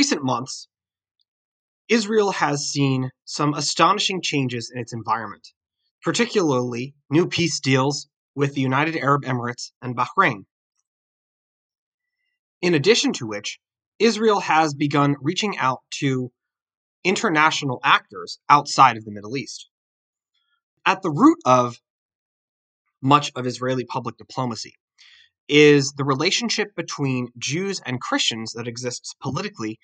recent months, Israel has seen some astonishing changes in its environment, particularly new peace deals with the United Arab Emirates and Bahrain. In addition to which, Israel has begun reaching out to international actors outside of the Middle East. At the root of much of Israeli public diplomacy is the relationship between Jews and Christians that exists politically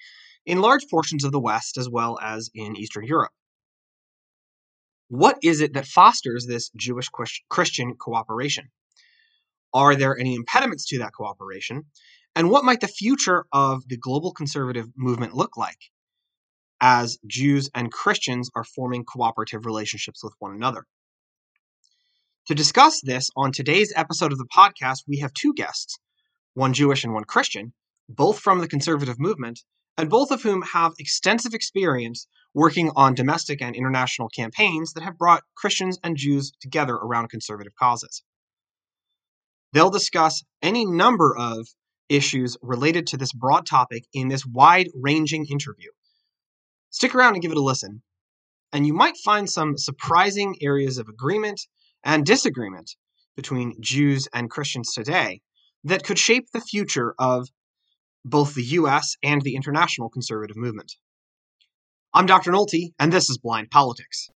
in large portions of the West as well as in Eastern Europe. What is it that fosters this Jewish Christian cooperation? Are there any impediments to that cooperation? And what might the future of the global conservative movement look like as Jews and Christians are forming cooperative relationships with one another? To discuss this on today's episode of the podcast, we have two guests, one Jewish and one Christian, both from the conservative movement, and both of whom have extensive experience working on domestic and international campaigns that have brought Christians and Jews together around conservative causes. They'll discuss any number of issues related to this broad topic in this wide ranging interview. Stick around and give it a listen, and you might find some surprising areas of agreement and disagreement between Jews and Christians today that could shape the future of both the US and the international conservative movement. I'm Dr. Nolte, and this is Blind Politics.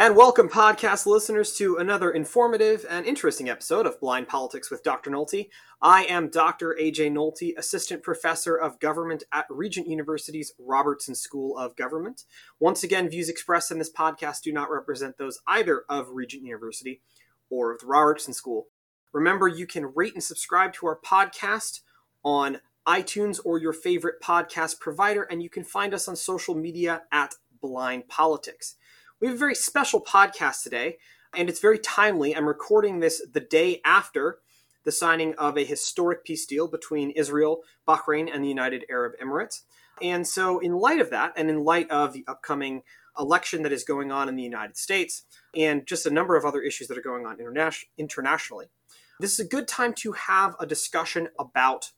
And welcome, podcast listeners, to another informative and interesting episode of Blind Politics with Dr. Nolte. I am Dr. AJ Nolte, Assistant Professor of Government at Regent University's Robertson School of Government. Once again, views expressed in this podcast do not represent those either of Regent University or of the Robertson School. Remember, you can rate and subscribe to our podcast on iTunes or your favorite podcast provider, and you can find us on social media at Blind Politics. We have a very special podcast today, and it's very timely. I'm recording this the day after the signing of a historic peace deal between Israel, Bahrain, and the United Arab Emirates. And so, in light of that, and in light of the upcoming election that is going on in the United States, and just a number of other issues that are going on interna- internationally, this is a good time to have a discussion about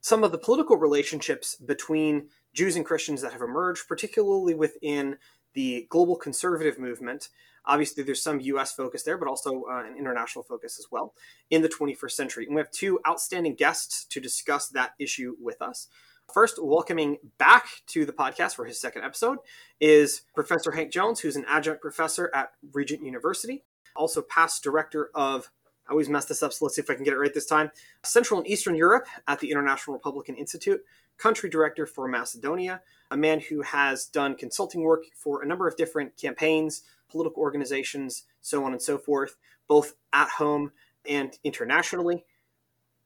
some of the political relationships between Jews and Christians that have emerged, particularly within the global conservative movement. Obviously, there's some US focus there, but also uh, an international focus as well in the 21st century. And we have two outstanding guests to discuss that issue with us. First, welcoming back to the podcast for his second episode is Professor Hank Jones, who's an adjunct professor at Regent University, also past director of I always mess this up, so let's see if I can get it right this time. Central and Eastern Europe at the International Republican Institute, country director for Macedonia, a man who has done consulting work for a number of different campaigns, political organizations, so on and so forth, both at home and internationally.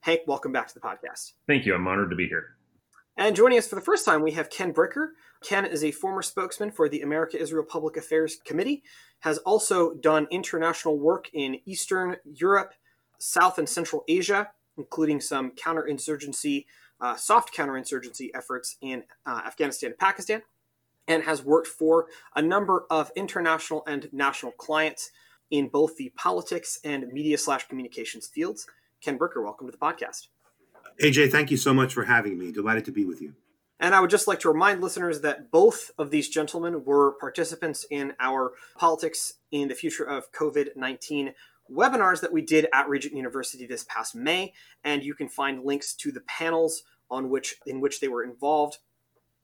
Hank, welcome back to the podcast. Thank you. I'm honored to be here. And joining us for the first time, we have Ken Bricker. Ken is a former spokesman for the America Israel Public Affairs Committee, has also done international work in Eastern Europe, South and Central Asia, including some counterinsurgency uh, soft counterinsurgency efforts in uh, Afghanistan and Pakistan, and has worked for a number of international and national clients in both the politics and media slash communications fields. Ken Bricker, welcome to the podcast. AJ, thank you so much for having me. Delighted to be with you. And I would just like to remind listeners that both of these gentlemen were participants in our Politics in the Future of COVID 19 webinars that we did at Regent University this past May, and you can find links to the panels on which in which they were involved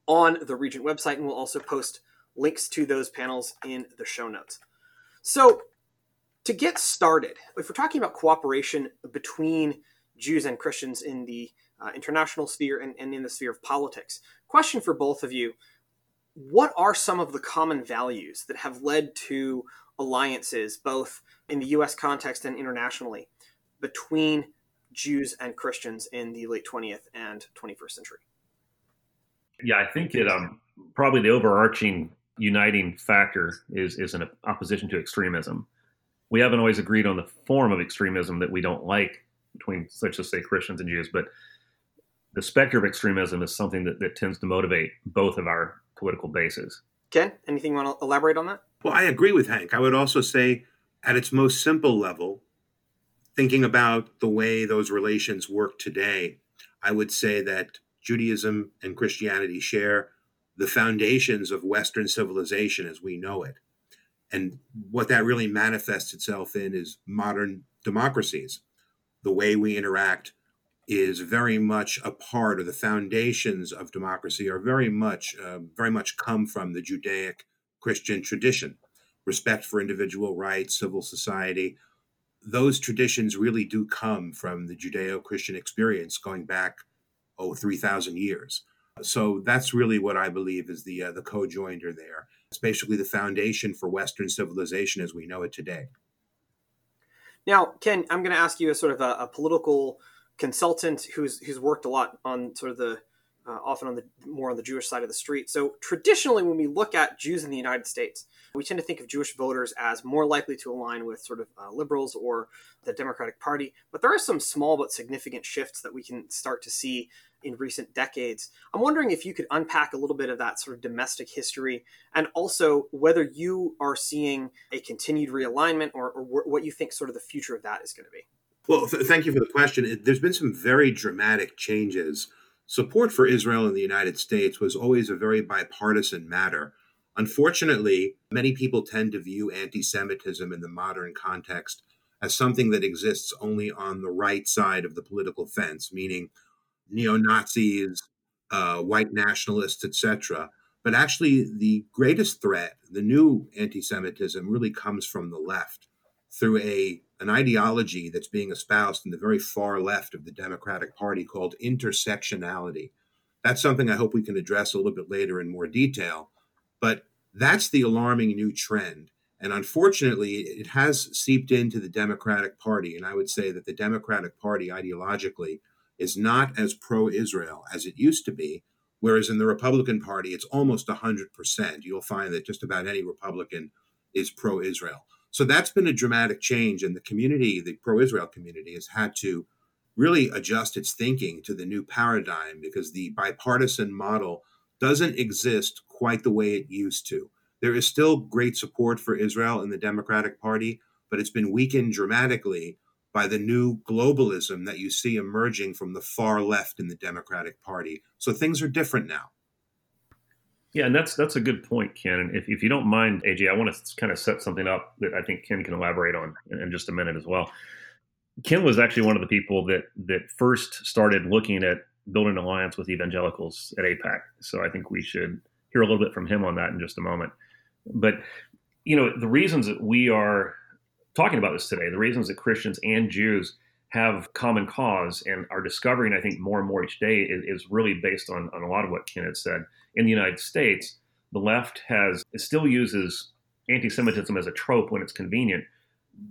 on the Regent website, and we'll also post links to those panels in the show notes. So, to get started, if we're talking about cooperation between Jews and Christians in the uh, international sphere and, and in the sphere of politics, question for both of you: What are some of the common values that have led to alliances, both in the U.S. context and internationally, between Jews and Christians in the late 20th and 21st century? Yeah, I think it um, probably the overarching uniting factor is is an opposition to extremism. We haven't always agreed on the form of extremism that we don't like between, such as say, Christians and Jews, but the specter of extremism is something that, that tends to motivate both of our political bases. Ken, anything you want to elaborate on that? Well, I agree with Hank. I would also say, at its most simple level, thinking about the way those relations work today, I would say that Judaism and Christianity share the foundations of Western civilization as we know it. And what that really manifests itself in is modern democracies. The way we interact is very much a part of the foundations of democracy are very much uh, very much come from the Judaic Christian tradition. Respect for individual rights, civil society, those traditions really do come from the Judeo-Christian experience going back oh 3000 years. So that's really what I believe is the uh, the co-joinder there. It's basically the foundation for Western civilization as we know it today. Now, Ken, I'm going to ask you as sort of a, a political consultant who's who's worked a lot on sort of the uh, often on the more on the Jewish side of the street. So traditionally, when we look at Jews in the United States, we tend to think of Jewish voters as more likely to align with sort of uh, liberals or the Democratic Party. But there are some small but significant shifts that we can start to see in recent decades. I'm wondering if you could unpack a little bit of that sort of domestic history and also whether you are seeing a continued realignment or, or what you think sort of the future of that is going to be. Well, th- thank you for the question. There's been some very dramatic changes Support for Israel in the United States was always a very bipartisan matter. Unfortunately, many people tend to view anti Semitism in the modern context as something that exists only on the right side of the political fence, meaning neo Nazis, uh, white nationalists, etc. But actually, the greatest threat, the new anti Semitism, really comes from the left through a an ideology that's being espoused in the very far left of the Democratic Party called intersectionality. That's something I hope we can address a little bit later in more detail. But that's the alarming new trend. And unfortunately, it has seeped into the Democratic Party. And I would say that the Democratic Party ideologically is not as pro Israel as it used to be. Whereas in the Republican Party, it's almost 100%. You'll find that just about any Republican is pro Israel. So that's been a dramatic change, and the community, the pro Israel community, has had to really adjust its thinking to the new paradigm because the bipartisan model doesn't exist quite the way it used to. There is still great support for Israel in the Democratic Party, but it's been weakened dramatically by the new globalism that you see emerging from the far left in the Democratic Party. So things are different now. Yeah, and that's that's a good point, Ken. If, if you don't mind, AJ, I want to kind of set something up that I think Ken can elaborate on in, in just a minute as well. Ken was actually one of the people that that first started looking at building an alliance with evangelicals at AIPAC. So I think we should hear a little bit from him on that in just a moment. But you know, the reasons that we are talking about this today, the reasons that Christians and Jews have common cause and are discovering, I think, more and more each day is, is really based on, on a lot of what Ken had said. In the United States, the left has still uses anti-Semitism as a trope when it's convenient,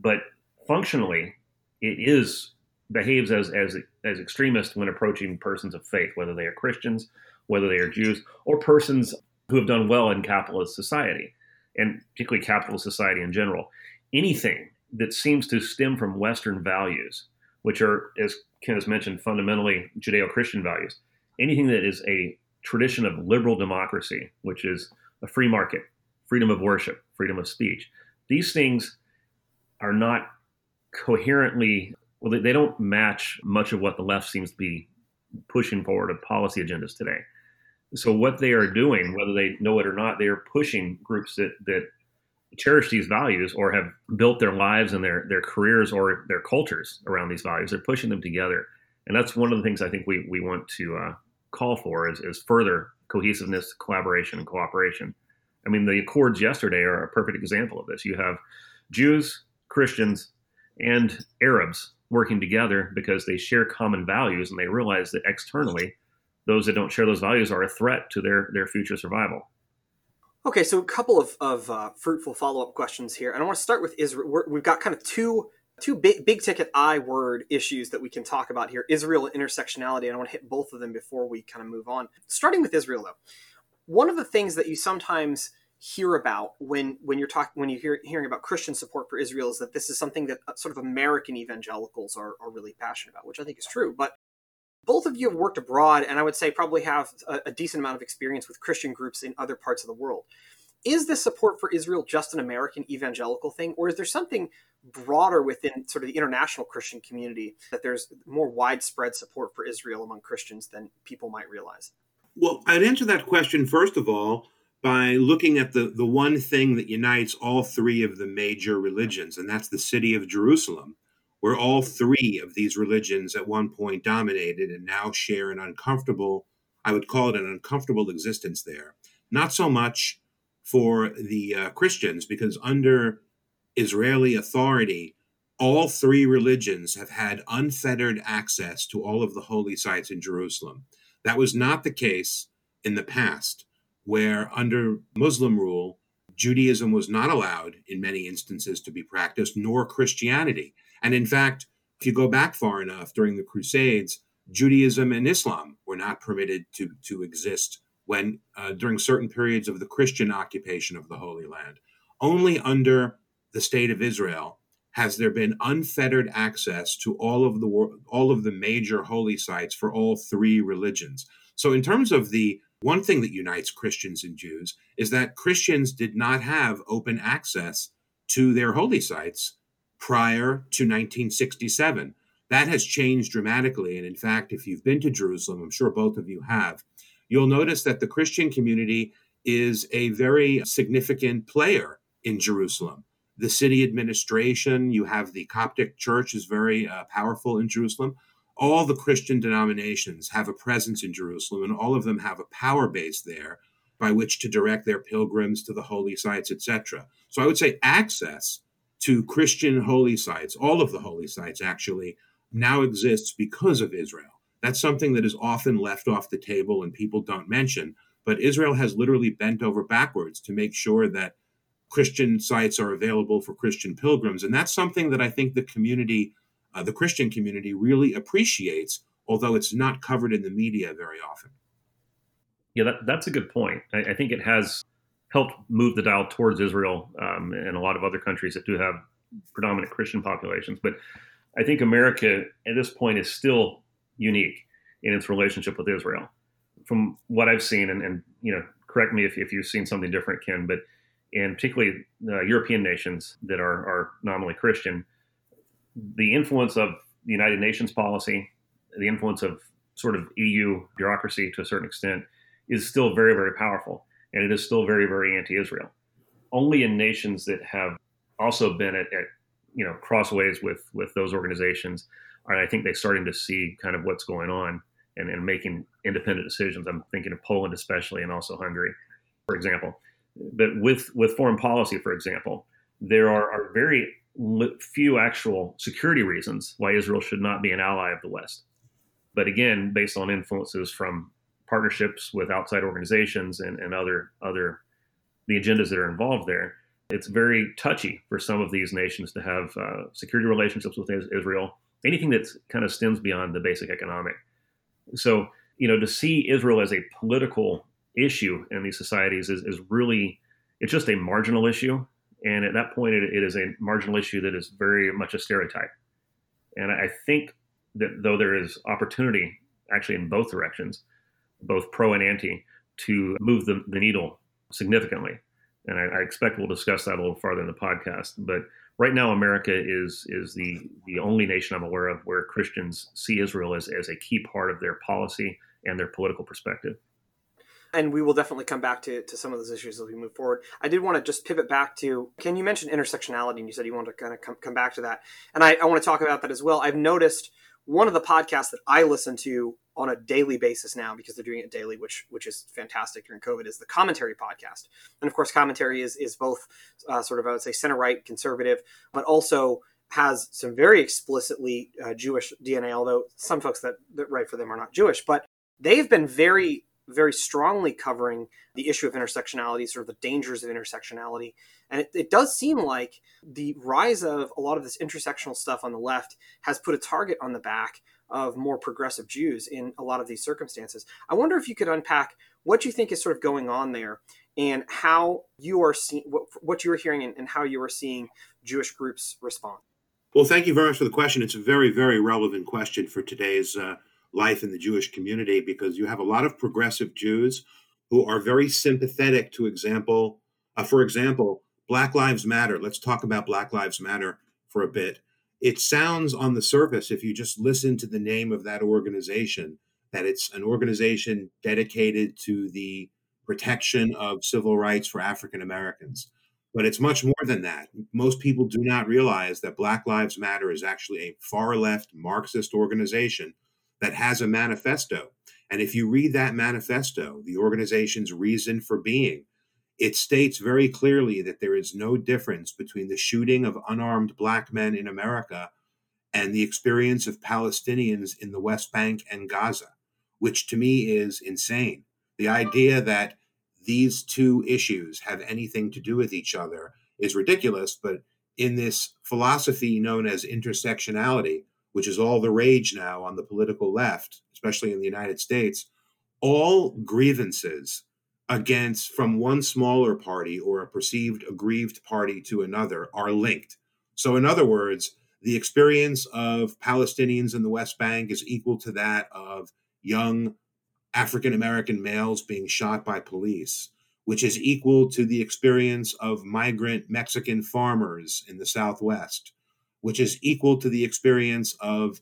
but functionally, it is behaves as as as extremist when approaching persons of faith, whether they are Christians, whether they are Jews, or persons who have done well in capitalist society, and particularly capitalist society in general. Anything that seems to stem from Western values which are, as Ken has mentioned, fundamentally Judeo Christian values. Anything that is a tradition of liberal democracy, which is a free market, freedom of worship, freedom of speech, these things are not coherently, well, they, don't match much of what the left seems to be pushing forward of policy agendas today. So what they are doing, whether they know it or not, they are pushing groups that that cherish these values or have built their lives and their their careers or their cultures around these values. They're pushing them together, and that's one of the things I think we we want to uh, call for is, is further cohesiveness, collaboration, and cooperation. I mean, the accords yesterday are a perfect example of this. You have Jews, Christians, and Arabs working together because they share common values and they realize that externally, those that don't share those values are a threat to their their future survival. Okay, so a couple of, of uh, fruitful follow up questions here, and I want to start with Israel. we have got kind of two two big big ticket I word issues that we can talk about here: Israel and intersectionality. And I want to hit both of them before we kind of move on. Starting with Israel, though, one of the things that you sometimes hear about when when you're talking when you hear hearing about Christian support for Israel is that this is something that uh, sort of American evangelicals are, are really passionate about, which I think is true. But both of you have worked abroad and I would say probably have a, a, decent amount of experience with Christian groups in other parts of the world. Is this support for Israel just an American evangelical thing, or is there something broader within sort of the international Christian community that there's more widespread support for Israel among Christians than people might realize? Well, I'd answer that question first of all by looking at the, the one thing that unites all three of the major religions, and that's the city of Jerusalem, where all three of these religions at one point dominated and now share an uncomfortable, I would call it an uncomfortable existence there. Not so much for the uh, Christians, because under Israeli authority, all three religions have had unfettered access to all of the holy sites in Jerusalem. That was not the case in the past where under Muslim rule, Judaism was not allowed in many instances to be practiced, nor Christianity. And in fact, if you go back far enough during the Crusades, Judaism and Islam were not permitted to, to exist when uh, during certain periods of the Christian occupation of the Holy Land. Only under the state of Israel has there been unfettered access to all of the all of the major holy sites for all three religions. So in terms of the one thing that unites Christians and Jews is that Christians did not have open access to their holy sites prior to 1967. That has changed dramatically. And in fact, if you've been to Jerusalem, I'm sure both of you have, you'll notice that the Christian community is a very significant player in Jerusalem. The city administration, you have the Coptic Church is very uh, powerful in Jerusalem all the Christian denominations have a presence in Jerusalem, and all of them have a power base there by which to direct their pilgrims to the holy sites, etc. So I would say access to Christian holy sites, all of the holy sites actually, now exists because of Israel. That's something that is often left off the table and people don't mention. But Israel has literally bent over backwards to make sure that Christian sites are available for Christian pilgrims. And that's something that I think the community uh, the Christian community really appreciates, although it's not covered in the media very often. Yeah, that, that's a good point. I, I, think it has helped move the dial towards Israel um, and a lot of other countries that do have predominant Christian populations. But I think America at this point is still unique in its relationship with Israel. From what I've seen, and, and you know, correct me if, if you've seen something different, Ken, but in particularly uh, European nations that are, are nominally Christian, the influence of the United Nations policy, the influence of sort of EU bureaucracy to a certain extent, is still very, very powerful. And it is still very, very anti Israel. Only in nations that have also been at, at you know crossways with with those organizations I think they're starting to see kind of what's going on and, and making independent decisions. I'm thinking of Poland especially and also Hungary, for example. But with with foreign policy, for example, there are, are very few actual security reasons why Israel should not be an ally of the West. But again, based on influences from partnerships with outside organizations and, and other other the agendas that are involved there, it's very touchy for some of these nations to have uh, security relationships with Israel. Anything that kind of stems beyond the basic economic. So, you know, to see Israel as a political issue in these societies is, is really it's just a marginal issue and at that point, it, it is a marginal issue that is very much a stereotype. And I think that though there is opportunity actually in both directions, both pro and anti, to move the, the needle significantly. And I, I, expect we'll discuss that a little farther in the podcast. But right now, America is is the the only nation I'm aware of where Christians see Israel as, as a key part of their policy and their political perspective and we will definitely come back to, to some of those issues as we move forward. I did want to just pivot back to Ken you mentioned intersectionality and you said you wanted to kind of come, come back to that. And I, I want to talk about that as well. I've noticed one of the podcasts that I listen to on a daily basis now because they're doing it daily, which which is fantastic during COVID, is the commentary podcast. And of course, commentary is is both uh, sort of I would say center right conservative, but also has some very explicitly uh, Jewish DNA. Although some folks that, that write for them are not Jewish, but they've been very very strongly covering the issue of intersectionality, sort of the dangers of intersectionality. And it, it, does seem like the rise of a lot of this intersectional stuff on the left has put a target on the back of more progressive Jews in a lot of these circumstances. I wonder if you could unpack what you think is sort of going on there and how you are seeing what, what you are hearing and, and how you are seeing Jewish groups respond. Well, thank you very much for the question. It's a very, very relevant question for today's uh, life in the Jewish community because you have a lot of progressive Jews who are very sympathetic to example Uh, for example, Black Lives Matter. Let's talk about Black Lives Matter for a bit. It sounds on the surface, if you just listen to the name of that organization, that it's an organization dedicated to the protection of civil rights for African Americans. But it's much more than that. Most people do not realize that Black Lives Matter is actually a far left Marxist organization that has a manifesto. And if you read that manifesto, the organization's reason for being, it states very clearly that there is no difference between the shooting of unarmed black men in America and the experience of Palestinians in the West Bank and Gaza, which to me is insane. The idea that these two issues have anything to do with each other is ridiculous, but in this philosophy known as intersectionality, which is all the rage now on the political left, especially in the United States, all grievances against from one smaller party or a perceived aggrieved party to another are linked. So, in other words, the experience of Palestinians in the West Bank is equal to that of young African American males being shot by police, which is equal to the experience of migrant Mexican farmers in the Southwest, which is equal to the experience of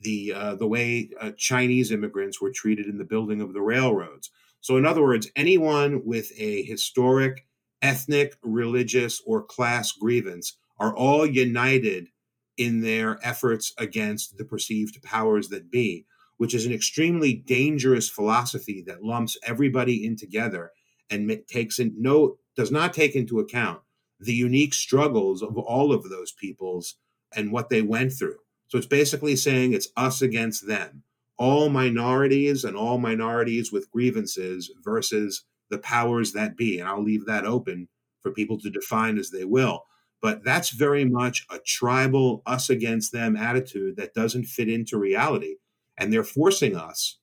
the uh, the way uh, Chinese immigrants were treated in the building of the railroads. So, in other words, anyone with a historic, ethnic, religious, or class grievance are all united in their efforts against the perceived powers that be, which is an extremely dangerous philosophy that lumps everybody in together and takes in no does not take into account the unique struggles of all of those peoples and what they went through. So it's basically saying it's us against them all minorities and all minorities with grievances versus the powers that be. And I'll leave that open for people to define as they will. But that's very much a tribal, us against them attitude that doesn't fit into reality. And they're forcing us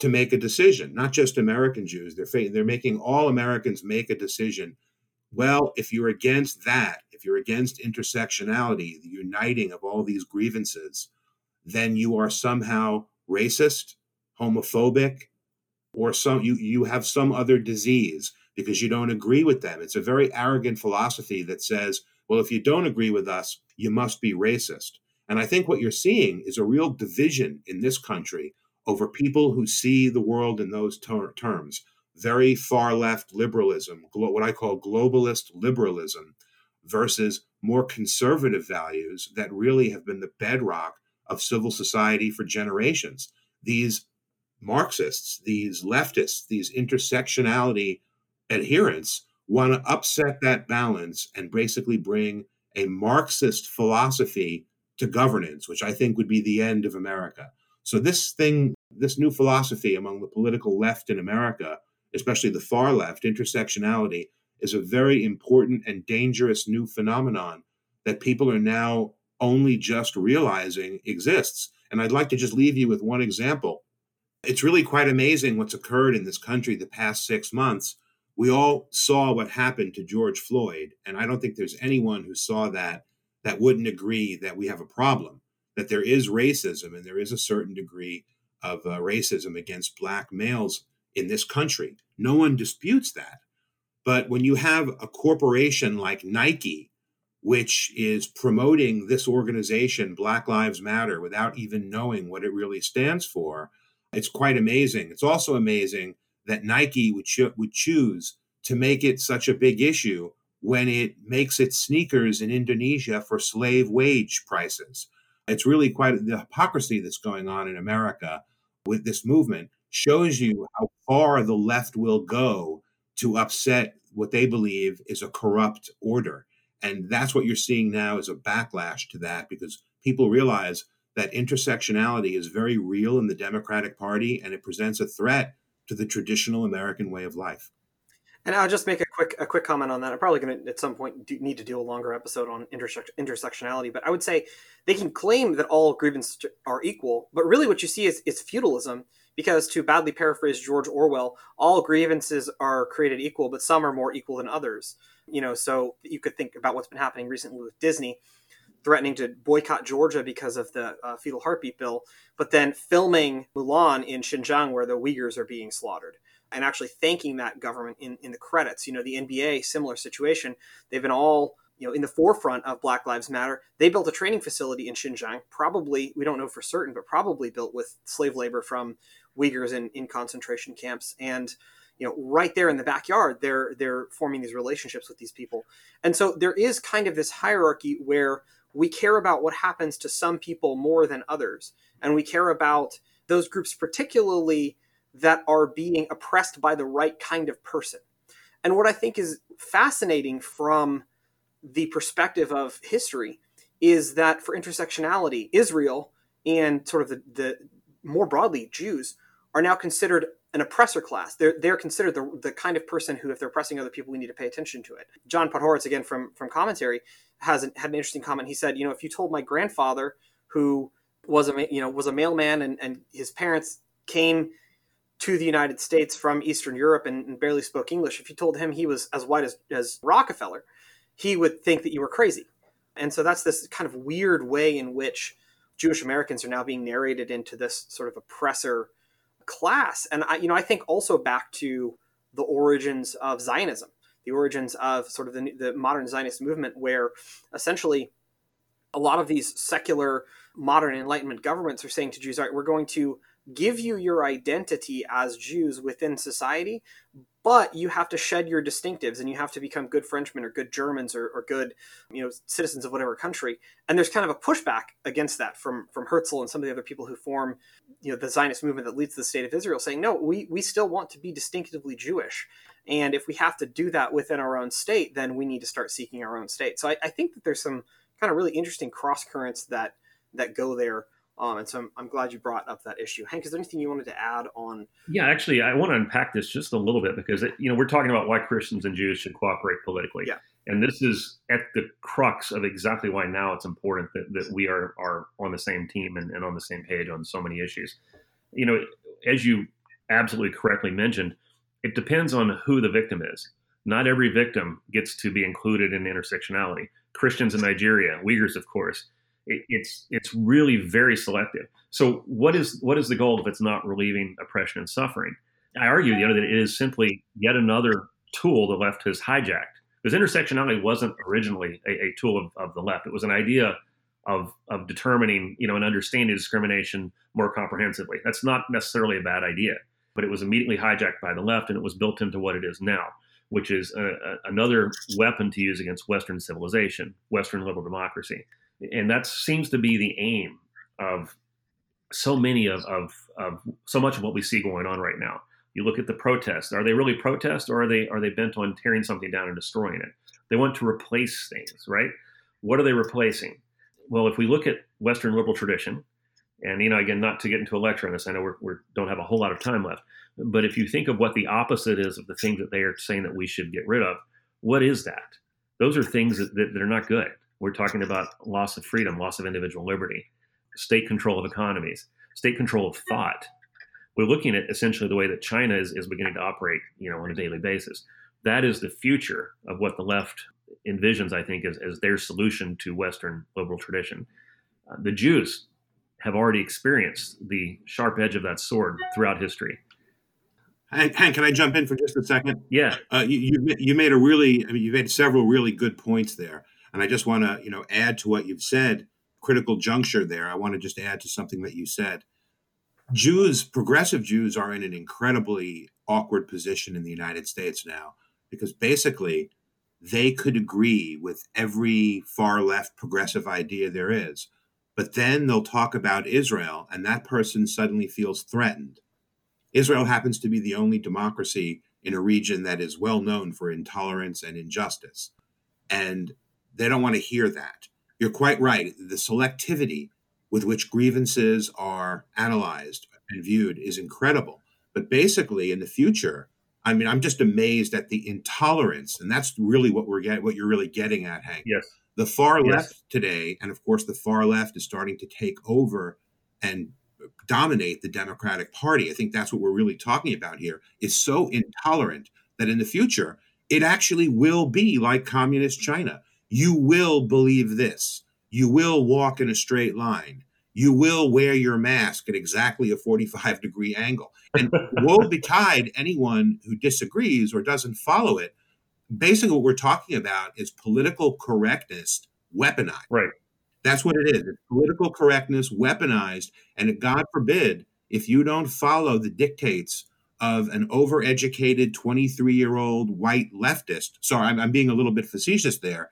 to make a decision, not just American Jews. They're, they're making all Americans make a decision. Well, if you're against that, if you're against intersectionality, the uniting of all these grievances, then you are somehow racist, homophobic, or some you you have some other disease because you don't agree with them. It's a very arrogant philosophy that says, well, if you don't agree with us, you must be racist. And I think what you're seeing is a real division in this country over people who see the world in those ter- terms. Very far left liberalism, glo- what I call globalist liberalism, versus more conservative values that really have been the bedrock of civil society for generations. These Marxists, these leftists, these intersectionality adherents want to upset that balance and basically bring a Marxist philosophy to governance, which I think would be the end of America. So, this thing, this new philosophy among the political left in America, especially the far left, intersectionality, is a very important and dangerous new phenomenon that people are now only just realizing exists. And I'd like to just leave you with one example. It's really quite amazing what's occurred in this country the past six months. We all saw what happened to George Floyd, and I don't think there's anyone who saw that that wouldn't agree that we have a problem, that there is racism and there is a certain degree of uh, racism against black males in this country. No one disputes that. But when you have a corporation like Nike which is promoting this organization, Black Lives Matter, without even knowing what it really stands for. It's quite amazing. It's also amazing that Nike would, cho- would choose to make it such a big issue when it makes its sneakers in Indonesia for slave wage prices. It's really quite the hypocrisy that's going on in America with this movement shows you how far the left will go to upset what they believe is a corrupt order. And that's what you're seeing now is a backlash to that because people realize that intersectionality is very real in the Democratic Party and it presents a threat to the traditional American way of life. And I'll just make a quick a quick comment on that. I'm probably going to at some point do, need to do a longer episode on interse- intersectionality, but I would say they can claim that all grievances are equal, but really what you see is is feudalism. Because to badly paraphrase George Orwell, all grievances are created equal, but some are more equal than others. You know, so you could think about what's been happening recently with Disney threatening to boycott Georgia because of the uh, fetal heartbeat bill, but then filming Mulan in Xinjiang where the Uyghurs are being slaughtered. and actually thanking that government in, in the credits. You know, the NBA, similar situation. They've been all you know in the forefront of Black Lives Matter. They built a training facility in Xinjiang, probably we don't know for certain, but probably built with slave labor from Uyghurs in, in concentration camps. And you know, right there in the backyard, they're they're forming these relationships with these people. And so there is kind of this hierarchy where we care about what happens to some people more than others, and we care about those groups particularly that are being oppressed by the right kind of person. And what I think is fascinating from the perspective of history is that for intersectionality, Israel and sort of the, the more broadly Jews are now considered an oppressor class. They're they're considered the, the kind of person who, if they're oppressing other people, we need to pay attention to it. John Podhoretz, again from from commentary, has an, had an interesting comment. He said, you know, if you told my grandfather, who was a you know was a mailman and, and his parents came to the United States from Eastern Europe and, and barely spoke English, if you told him he was as white as, as Rockefeller, he would think that you were crazy. And so that's this kind of weird way in which Jewish Americans are now being narrated into this sort of oppressor class. And I, you know, I think also back to the origins of Zionism, the origins of sort of the, the modern Zionist movement, where essentially a lot of these secular modern Enlightenment governments are saying to Jews, all right, we're going to give you your identity as Jews within society, but you have to shed your distinctives and you have to become good Frenchmen or good Germans or, or, good, you know, citizens of whatever country. And there's kind of a pushback against that from from Herzl and some of the other people who form, you know, the Zionist movement that leads to the state of Israel, saying no, we we still want to be distinctively Jewish, and if we have to do that within our own state, then we need to start seeking our own state. So I, I think that there's some kind of really interesting cross currents that that go there um, and so I'm, I'm, glad you brought up that issue. Hank, is there anything you wanted to add on? Yeah, actually, I want to unpack this just a little bit because, it, you know, we're talking about why Christians and Jews should cooperate politically. Yeah. And this is at the crux of exactly why now it's important that, that we are, are on the same team and, and on the same page on so many issues. You know, as you absolutely correctly mentioned, it depends on who the victim is. Not every victim gets to be included in intersectionality. Christians in Nigeria, Uyghurs, of course, it, it's it's really very selective. So what is what is the goal if it's not relieving oppression and suffering? I argue, you know, that it is simply yet another tool the left has hijacked. Because intersectionality wasn't originally a, a tool of, of the left; it was an idea of of determining, you know, and understanding discrimination more comprehensively. That's not necessarily a bad idea, but it was immediately hijacked by the left, and it was built into what it is now, which is a, a, another weapon to use against Western civilization, Western liberal democracy and that seems to be the aim of so many of, of, of so much of what we see going on right now. You look at the protests. Are they really protests or are they are they bent on tearing something down and destroying it? They want to replace things, right? What are they replacing? Well, if we look at Western liberal tradition, and you know, again, not to get into a lecture on this, I know we're, we don't have a whole lot of time left. But if you think of what the opposite is of the things that they are saying that we should get rid of, what is that? Those are things that, that, that are not good. We're talking about loss of freedom, loss of individual liberty, state control of economies, state control of thought. We're looking at essentially the way that China is, is beginning to operate, you know, on a daily basis. That is the future of what the left envisions, I think, as, as their solution to Western liberal tradition. Uh, the Jews have already experienced the sharp edge of that sword throughout history. Hank, Hank, can I jump in for just a second? Yeah. Uh, you, you, you made a really, I mean, you made several really good points there. And I just want to, you know, add to what you've said, critical juncture there. I want to just add to something that you said. Jews, progressive Jews, are in an incredibly awkward position in the United States now because basically they could agree with every far left progressive idea there is. But then they'll talk about Israel, and that person suddenly feels threatened. Israel happens to be the only democracy in a region that is well known for intolerance and injustice. And they don't want to hear that. You're quite right. The selectivity with which grievances are analyzed and viewed is incredible. But basically, in the future, I mean, I'm just amazed at the intolerance, and that's really what we're getting, what you're really getting at, Hank. Yes. The far yes. left today, and of course, the far left is starting to take over and dominate the Democratic Party. I think that's what we're really talking about here. Is so intolerant that in the future, it actually will be like communist China you will believe this. You will walk in a straight line. you will wear your mask at exactly a 45 degree angle. And woe betide anyone who disagrees or doesn't follow it. Basically, what we're talking about is political correctness weaponized. Right. That's what it is. It's political correctness weaponized. And God forbid, if you don't follow the dictates of an overeducated 23 year old white leftist, sorry, I'm, I'm being a little bit facetious there.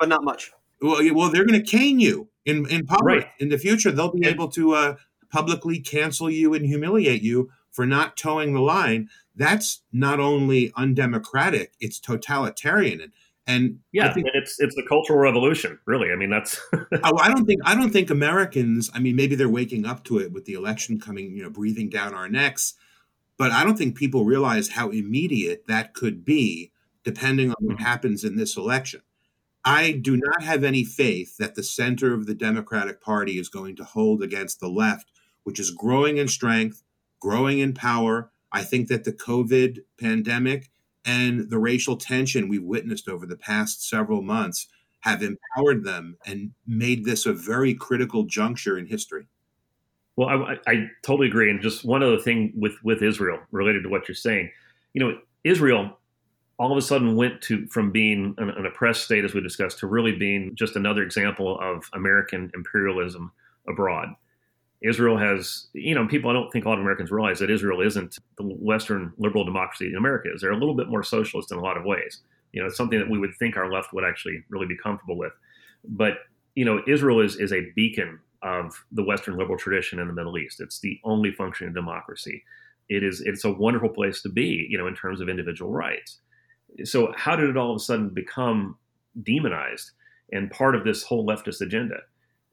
But not much. Well, well, they're going to cane you in in public. Right. In the future, they'll be able to uh, publicly cancel you and humiliate you for not toeing the line. That's not only undemocratic; it's totalitarian. And, and yeah, think, and it's it's the cultural revolution, really. I mean, that's. oh, I don't think I don't think Americans. I mean, maybe they're waking up to it with the election coming, you know, breathing down our necks. But I don't think people realize how immediate that could be, depending on what mm-hmm. happens in this election. I do not have any faith that the center of the Democratic Party is going to hold against the left, which is growing in strength, growing in power. I think that the COVID pandemic and the racial tension we've witnessed over the past several months have empowered them and made this a very critical juncture in history. Well, I, I totally agree. And just one other thing with with Israel related to what you're saying, you know, Israel all of a sudden went to from being an, an, oppressed state, as we discussed, to really being just another example of American imperialism abroad. Israel has, you know, people I don't think a lot of Americans realize that Israel isn't the Western liberal democracy in America is. They're a little bit more socialist in a lot of ways. You know, it's something that we would think our left would actually really be comfortable with. But, you know, Israel is, is a beacon of the Western liberal tradition in the Middle East. It's the only functioning democracy. It is it's a wonderful place to be, you know, in terms of individual rights so how did it all of a sudden become demonized and part of this whole leftist agenda?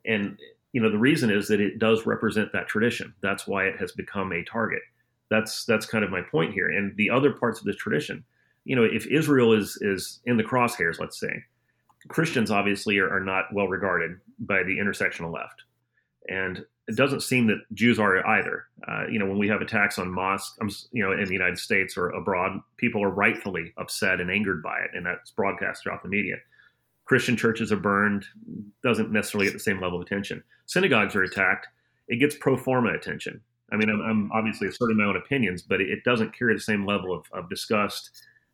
And you know the reason is that it does represent that tradition. That's why it has become a target. That's that's kind of my point here. And the other parts of this tradition, you know, if Israel is is in the crosshairs, let's say, Christians obviously are, are not well regarded by the intersectional left, and it doesn't seem that Jews are either. Uh, you know, when we have attacks on mosques, you know, in the United States or abroad, people are rightfully upset and angered by it, and that's broadcast throughout the media. Christian churches are burned, doesn't necessarily get the same level of attention. Synagogues are attacked, it gets pro forma attention. I mean, I'm, I'm obviously asserting my own opinions, but it, doesn't carry the same level of, of, disgust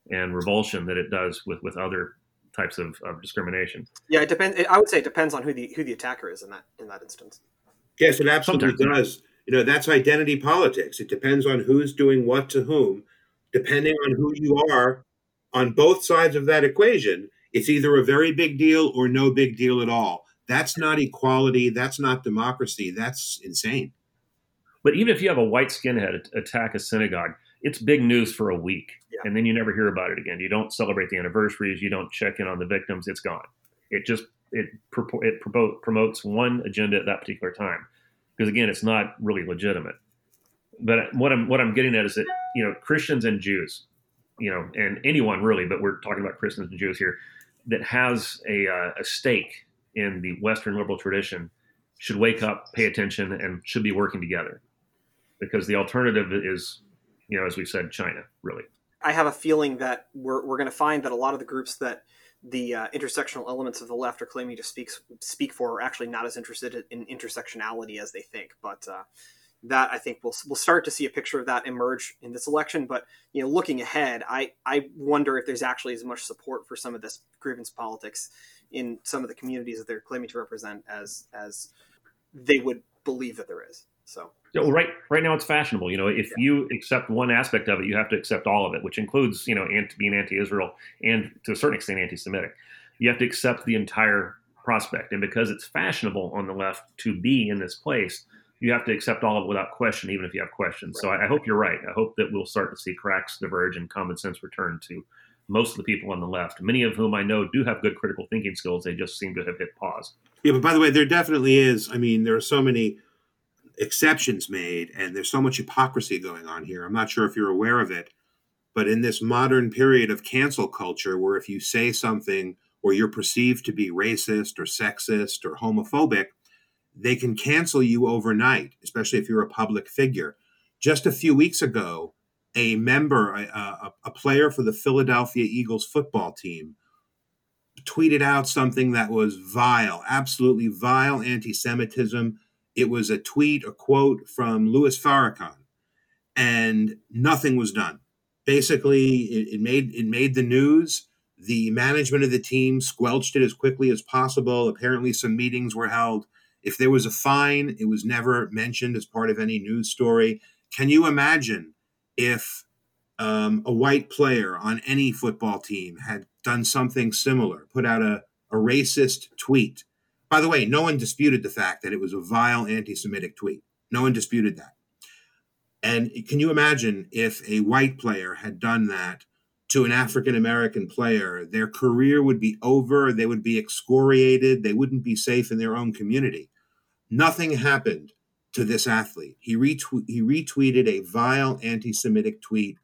and revulsion that it does with, with other types of, of discrimination. Yeah, it depends. I would say it depends on who the who the attacker is in that in that instance. Yes, it absolutely Sometimes. does. You know, that's identity politics. It depends on who's doing what to whom. Depending on who you are on both sides of that equation, it's either a very big deal or no big deal at all. That's not equality. That's not democracy. That's insane. But even if you have a white skinhead attack a synagogue, it's big news for a week. Yeah. And then you never hear about it again. You don't celebrate the anniversaries. You don't check in on the victims. It's gone. It just it it promotes one agenda at that particular time. Because again it's not really legitimate. But what i'm what i'm getting at is that you know christians and jews you know and anyone really but we're talking about christians and jews here that has a, uh, a stake in the western liberal tradition should wake up pay attention and should be working together. Because the alternative is you know as we said china really. I have a feeling that we're, we're going to find that a lot of the groups that the uh, intersectional elements of the left are claiming to speak speak for are actually not as interested in intersectionality as they think. But uh, that I think we'll we'll start to see a picture of that emerge in this election. But you know, looking ahead, I I wonder if there's actually as much support for some of this grievance politics in some of the communities that they're claiming to represent as as they would believe that there is. So well, right right now it's fashionable. You know, if yeah. you accept one aspect of it, you have to accept all of it, which includes you know anti, being anti-Israel and to a certain extent anti-Semitic. You have to accept the entire prospect, and because it's fashionable on the left to be in this place, you have to accept all of it without question, even if you have questions. Right. So I, I hope you're right. I hope that we'll start to see cracks diverge and common sense return to most of the people on the left, many of whom I know do have good critical thinking skills. They just seem to have hit pause. Yeah, but by the way, there definitely is. I mean, there are so many exceptions made, and there's so much hypocrisy going on here. I'm not sure if you're aware of it, but in this modern period of cancel culture, where if you say something or you're perceived to be racist or sexist or homophobic, they can cancel you overnight, especially if you're a public figure. Just a few weeks ago, a member, a, a, a player for the Philadelphia Eagles football team, tweeted out something that was vile, absolutely vile anti Semitism it was a tweet, a quote from Louis Farrakhan, and nothing was done. Basically, it, it made it made the news. The management of the team squelched it as quickly as possible. Apparently, some meetings were held. If there was a fine, it was never mentioned as part of any news story. Can you imagine if um, a white player on any football team had done something similar, put out a, a racist tweet? By the way, no one disputed the fact that it was a vile anti Semitic tweet. No one disputed that. And can you imagine if a white player had done that to an African American player? Their career would be over. They would be excoriated. They wouldn't be safe in their own community. Nothing happened to this athlete. He, retwe- he retweeted a vile anti Semitic tweet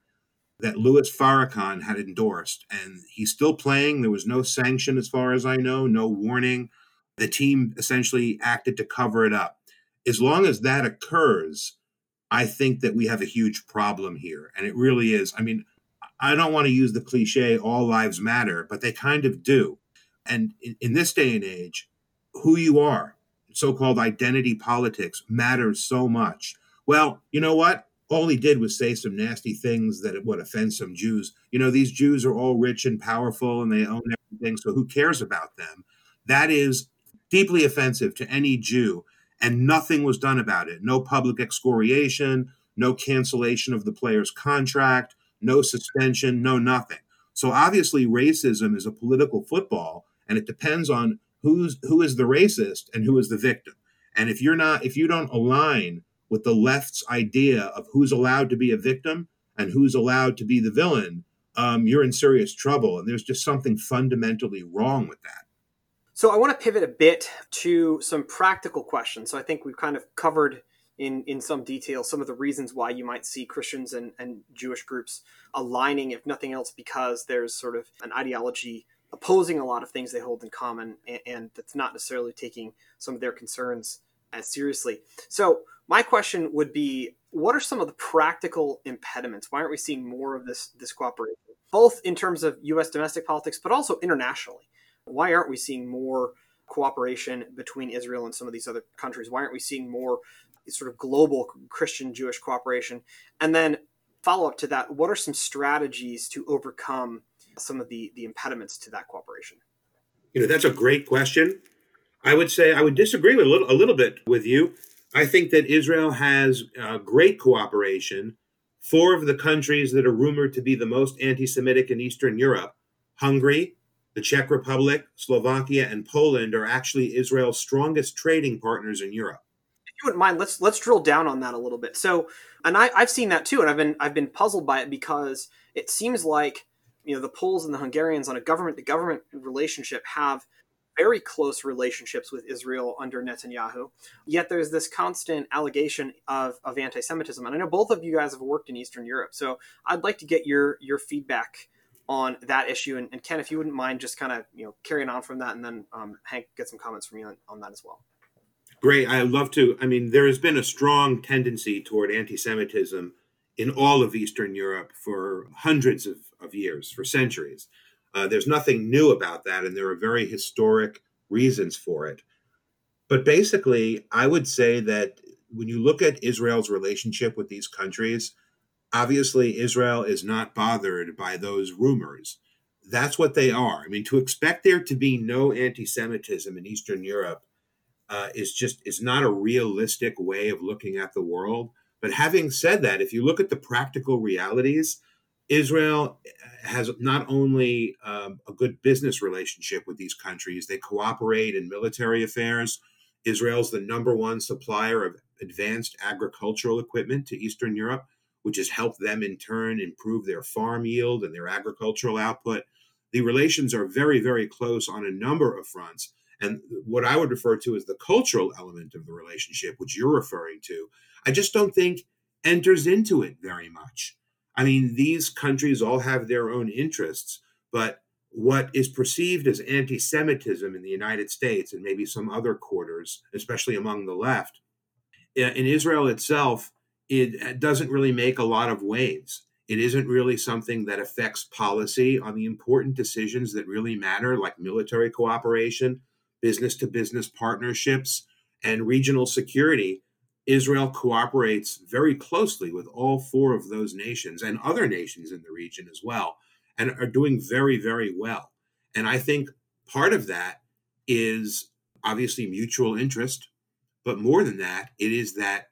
that Louis Farrakhan had endorsed, and he's still playing. There was no sanction, as far as I know, no warning. The team essentially acted to cover it up. As long as that occurs, I think that we have a huge problem here. And it really is. I mean, I don't want to use the cliche, all lives matter, but they kind of do. And in, in this day and age, who you are, so called identity politics, matters so much. Well, you know what? All he did was say some nasty things that would offend some Jews. You know, these Jews are all rich and powerful and they own everything, so who cares about them? That is deeply offensive to any Jew, and nothing was done about it. No public excoriation, no cancellation of the player's contract, no suspension, no nothing. So obviously, racism is a political football, and it depends on who's who is the racist and who is the victim. And if you're not, if you don't align with the left's idea of who's allowed to be a victim and who's allowed to be the villain, um, you're in serious trouble. And there's just something fundamentally wrong with that. So I want to pivot a bit to some practical questions. So I think we've kind of covered in, in some detail some of the reasons why you might see Christians and, and Jewish groups aligning, if nothing else, because there's sort of an ideology opposing a lot of things they hold in common and, and that's not necessarily taking some of their concerns as seriously. So my question would be what are some of the practical impediments? Why aren't we seeing more of this this cooperation, both in terms of U.S. domestic politics, but also internationally? Why aren't we seeing more cooperation between Israel and some of these other countries? Why aren't we seeing more sort of global Christian Jewish cooperation? And then follow up to that, what are some strategies to overcome some of the the impediments to that cooperation? You know, that's a great question. I would say I would disagree with a little, a little bit with you. I think that Israel has uh, great cooperation. Four of the countries that are rumored to be the most anti Semitic in Eastern Europe Hungary, the Czech Republic, Slovakia, and Poland are actually Israel's strongest trading partners in Europe. If you wouldn't mind, let's let's drill down on that a little bit. So, and I, I've seen that too, and I've been I've been puzzled by it because it seems like you know the Poles and the Hungarians on a government to government relationship have very close relationships with Israel under Netanyahu. Yet there's this constant allegation of, of anti-Semitism, and I know both of you guys have worked in Eastern Europe, so I'd like to get your your feedback on that issue. And, and, Ken, if you wouldn't mind just kind of you know carrying on from that, and then um, Hank get some comments from you on, on that as well. Great, I'd love to. I mean, there has been a strong tendency toward anti-Semitism in all of Eastern Europe for hundreds of, of years, for centuries. Uh, there's nothing new about that, and there are very historic reasons for it. But basically, I would say that when you look at Israel's relationship with these countries, obviously Israel is not bothered by those rumors. That's what they are. I mean, to expect there to be no anti-Semitism in Eastern Europe uh, is just is not a realistic way of looking at the world. But having said that, if you look at the practical realities, Israel has not only um, a good business relationship with these countries, they cooperate in military affairs. Israel's the number one supplier of advanced agricultural equipment to Eastern Europe which has helped them in turn improve their farm yield and their agricultural output. The relations are very, very close on a number of fronts. And what I would refer to as the cultural element of the relationship, which you're referring to, I just don't think enters into it very much. I mean, these countries all have their own interests, but what is perceived as anti Semitism in the United States and maybe some other quarters, especially among the left, in Israel itself, it doesn't really make a lot of waves. It isn't really something that affects policy on the important decisions that really matter, like military cooperation, business to business partnerships, and regional security, Israel cooperates very closely with all four of those nations and other nations in the region as well, and are doing very, very well. And I think part of that is obviously mutual interest, but more than that, it is that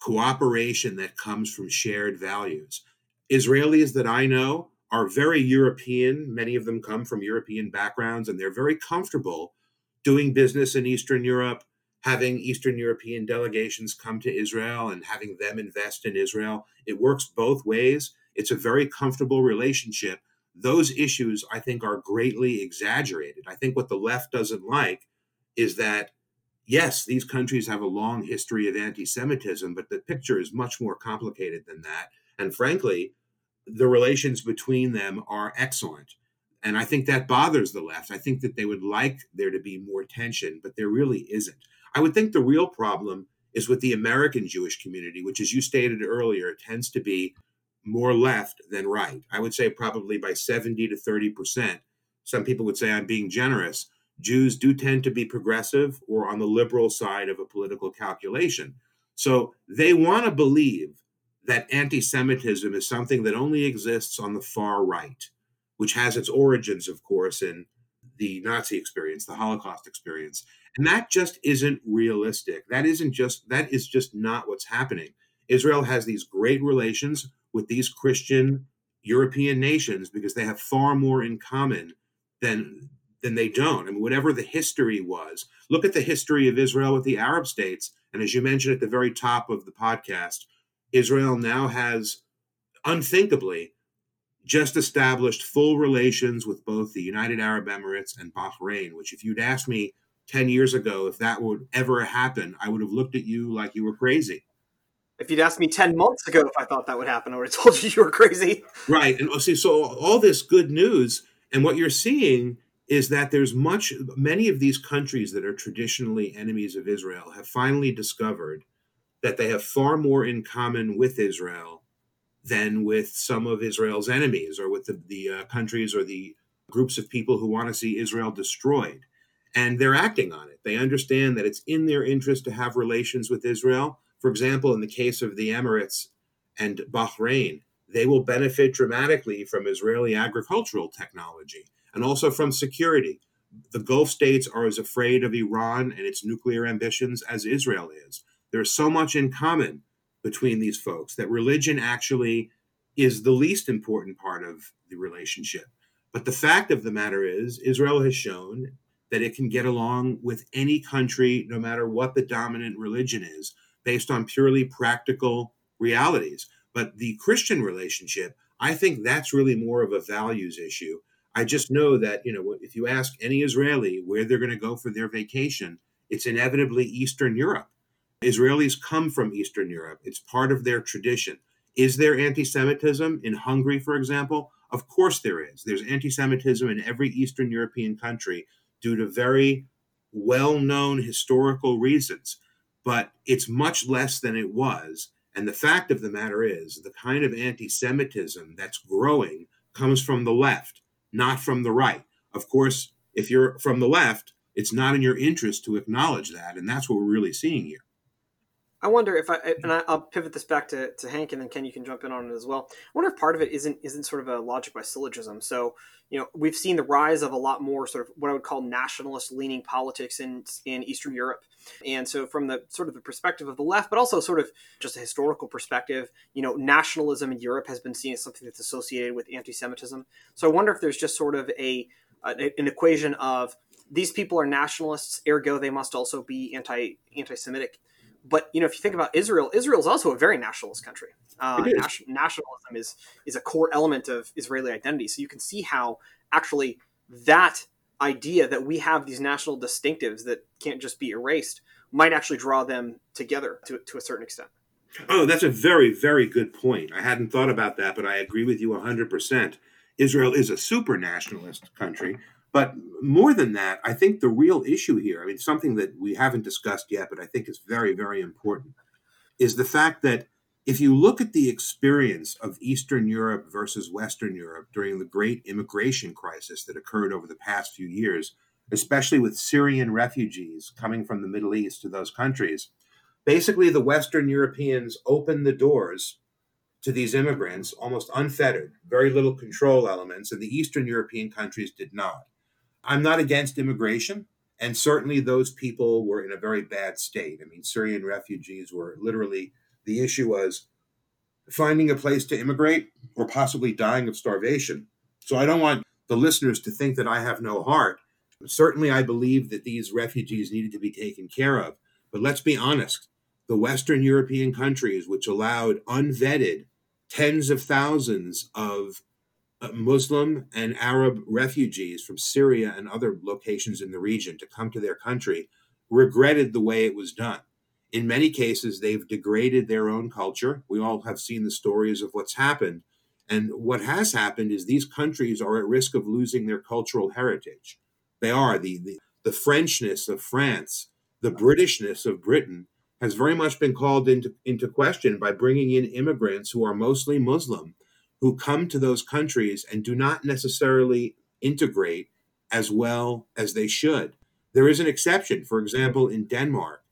cooperation that comes from shared values. Israelis that I know are very European. Many of them come from European backgrounds, and they're very comfortable doing business in Eastern Europe, having Eastern European delegations come to Israel and having them invest in Israel. It works both ways. It's a very comfortable relationship. Those issues, I think, are greatly exaggerated. I think what the left doesn't like is that, yes, these countries have a long history of anti Semitism, but the picture is much more complicated than that. And frankly, the relations between them are excellent. And I think that bothers the left. I think that they would like there to be more tension, but there really isn't. I would think the real problem is with the American Jewish community, which, as you stated earlier, tends to be more left than right. I would say probably by 70 to 30%. Some people would say I'm being generous. Jews do tend to be progressive or on the liberal side of a political calculation. So they want to believe that anti Semitism is something that only exists on the far right, which has its origins, of course, in the Nazi experience, the Holocaust experience. And that just isn't realistic. That isn't just, that is just not what's happening. Israel has these great relations with these Christian European nations because they have far more in common than than they don't. I mean, whatever the history was, look at the history of Israel with the Arab states. And as you mentioned at the very top of the podcast, Israel now has unthinkably just established full relations with both the United Arab Emirates and Bahrain, which, if you'd asked me 10 years ago if that would ever happen, I would have looked at you like you were crazy. If you'd asked me 10 months ago if I thought that would happen, I would have told you you were crazy. Right. And oh, see, so all this good news, and what you're seeing is that there's much, many of these countries that are traditionally enemies of Israel have finally discovered that they have far more in common with Israel than with some of Israel's enemies or with the, the uh, countries or the groups of people who want to see Israel destroyed. And they're acting on it. They understand that it's in their interest to have relations with Israel. For example, in the case of the Emirates and Bahrain, they will benefit dramatically from Israeli agricultural technology and also from security. The Gulf states are as afraid of Iran and its nuclear ambitions as Israel is. There's so much in common between these folks that religion actually is the least important part of the relationship. But the fact of the matter is, Israel has shown that it can get along with any country, no matter what the dominant religion is, based on purely practical realities. But the Christian relationship, I think that's really more of a values issue. I just know that, you know, if you ask any Israeli where they're going to go for their vacation, it's inevitably Eastern Europe. Israelis come from Eastern Europe. It's part of their tradition. Is there anti Semitism in Hungary, for example? Of course there is. There's anti Semitism in every Eastern European country due to very well known historical reasons, but it's much less than it was. And the fact of the matter is, the kind of anti Semitism that's growing comes from the left, not from the right. Of course, if you're from the left, it's not in your interest to acknowledge that. And that's what we're really seeing here. I wonder if I and I, will pivot this back to, to Hank and then Ken, you can jump in on it as well. I wonder if part of it isn't isn't sort of a logic by syllogism. So you know we've seen the rise of a lot more sort of what I would call nationalist leaning politics in in Eastern Europe, and so from the sort of the perspective of the left, but also sort of just a historical perspective, you know, nationalism in Europe has been seen as something that's associated with anti-Semitism. So I wonder if there's just sort of a an equation of these people are nationalists, ergo they must also be anti anti-Semitic but you know, if you think about Israel, Israel is also a very nationalist country. Uh, is. nationalism is is a core element of Israeli identity. So you can see how actually that idea that we have these national distinctives that can't just be erased might actually draw them together to, to a certain extent. Oh, that's a very, very good point. I hadn't thought about that, but I agree with you 100%. Israel is a super nationalist country, but more than that, I think the real issue here, I mean, something that we haven't discussed yet, but I think is very, very important, is the fact that if you look at the experience of Eastern Europe versus Western Europe during the great immigration crisis that occurred over the past few years, especially with Syrian refugees coming from the Middle East to those countries. Basically, the Western Europeans opened the doors to these immigrants almost unfettered, very little control elements, and the Eastern European countries did not. I'm not against immigration, and certainly those people were in a very bad state. I mean, Syrian refugees were literally the issue was finding a place to immigrate or possibly dying of starvation. So I don't want the listeners to think that I have no heart. Certainly, I believe that these refugees needed to be taken care of. But let's be honest the Western European countries, which allowed unvetted tens of thousands of Uh, Muslim and Arab refugees from Syria and other locations in the region to come to their country, regretted the way it was done. In many cases, they've degraded their own culture. We all have seen the stories of what's happened. And what has happened is these countries are at risk of losing their cultural heritage. They are. The, the, the Frenchness of France, the Britishness of Britain has very much been called into, into question by bringing in immigrants who are mostly Muslim, who come to those countries and do not necessarily integrate as well as they should. There is an exception. For example, in Denmark,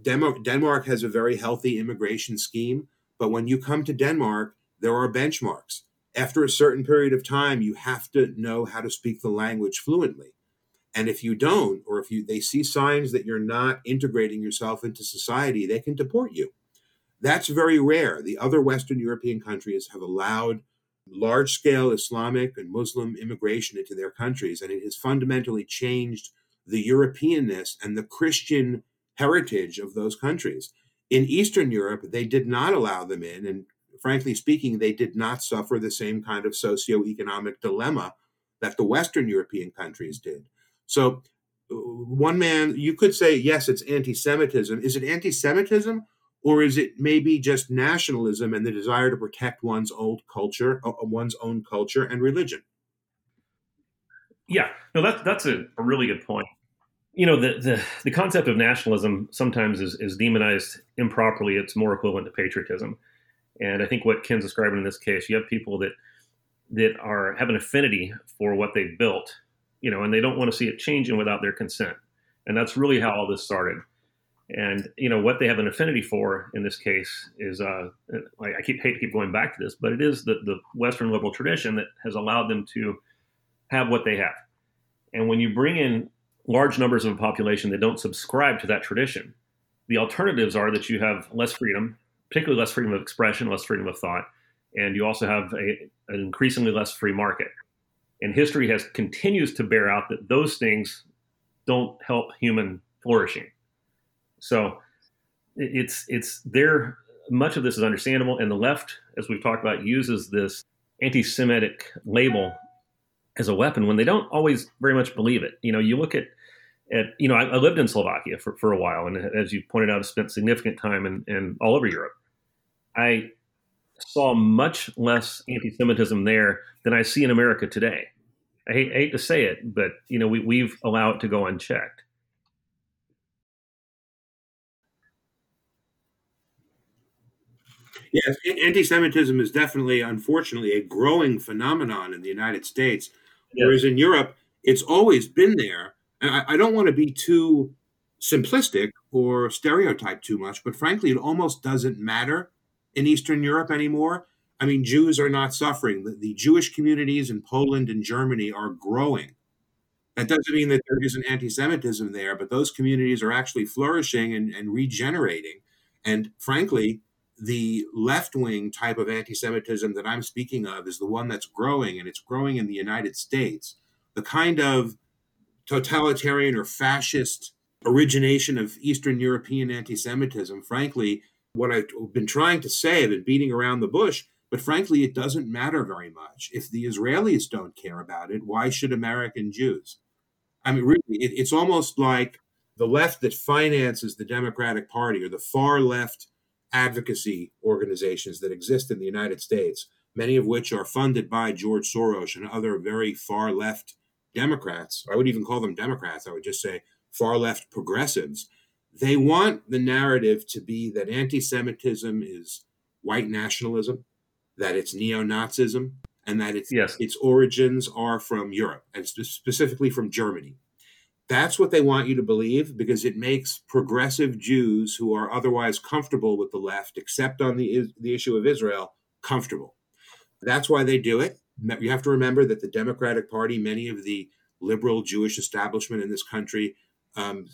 Denmark, Denmark has a very healthy immigration scheme, but when you come to Denmark, there are benchmarks. After a certain period of time, you have to know how to speak the language fluently. And if you don't, or if you they see signs that you're not integrating yourself into society, they can deport you. That's very rare. The other Western European countries have allowed large scale Islamic and Muslim immigration into their countries, and it has fundamentally changed the Europeanness and the Christian heritage of those countries. In Eastern Europe, they did not allow them in, and frankly speaking, they did not suffer the same kind of socioeconomic dilemma that the Western European countries did. So, uh, one man, you could say, yes, it's anti Semitism. Is it anti Semitism? Or is it maybe just nationalism and the desire to protect one's old culture, one's own culture and religion? Yeah, no, that's that's a, a really good point. You know, the, the, the concept of nationalism sometimes is, is demonized improperly. It's more equivalent to patriotism. And I think what Ken's describing in this case, you have people that that are have an affinity for what they've built you know, and they don't want to see it changing without their consent. And that's really how all this started. And you know what they have an affinity for in this case is, uh, I keep hate to keep going back to this, but it is the, the Western liberal tradition that has allowed them to have what they have. And when you bring in large numbers of a population that don't subscribe to that tradition, the alternatives are that you have less freedom, particularly less freedom of expression, less freedom of thought, and you also have a, an increasingly less free market and history has continues to bear out that those things don't help human flourishing. So it's it's there. Much of this is understandable, and the left, as we've talked about, uses this anti-Semitic label as a weapon when they don't always very much believe it. You know, you look at at you know, I, I lived in Slovakia for, for a while, and as you pointed out, I spent significant time in, in all over Europe. I saw much less anti-Semitism there than I see in America today. I hate, I hate to say it, but you know we, we've allowed it to go unchecked. Yes, anti-Semitism is definitely, unfortunately, a growing phenomenon in the United States, yes. whereas in Europe, it's always been there. And I, I don't want to be too simplistic or stereotype too much, but frankly, it almost doesn't matter in Eastern Europe anymore. I mean, Jews are not suffering. The, the Jewish communities in Poland and Germany are growing. That doesn't mean that there isn't anti Semitism there, but those communities are actually flourishing and, and regenerating. And frankly, the left wing type of anti Semitism that I'm speaking of is the one that's growing, and it's growing in the United States. The kind of totalitarian or fascist origination of Eastern European anti Semitism, frankly, what I've been trying to say, I've been beating around the bush, but frankly, it doesn't matter very much. If the Israelis don't care about it, why should American Jews? I mean, really, it, it's almost like the left that finances the Democratic Party or the far left advocacy organizations that exist in the United States, many of which are funded by George Soros and other very far left Democrats. I would even call them Democrats. I would just say far left progressives they want the narrative to be that anti Semitism is white nationalism, that it's neo Nazism, and that its, yes. its origins are from Europe, and specifically from Germany. That's what they want you to believe because it makes progressive Jews who are otherwise comfortable with the left, except on the, the issue of Israel, comfortable. That's why they do it. You have to remember that the Democratic Party, many of the liberal Jewish establishment in this country, um,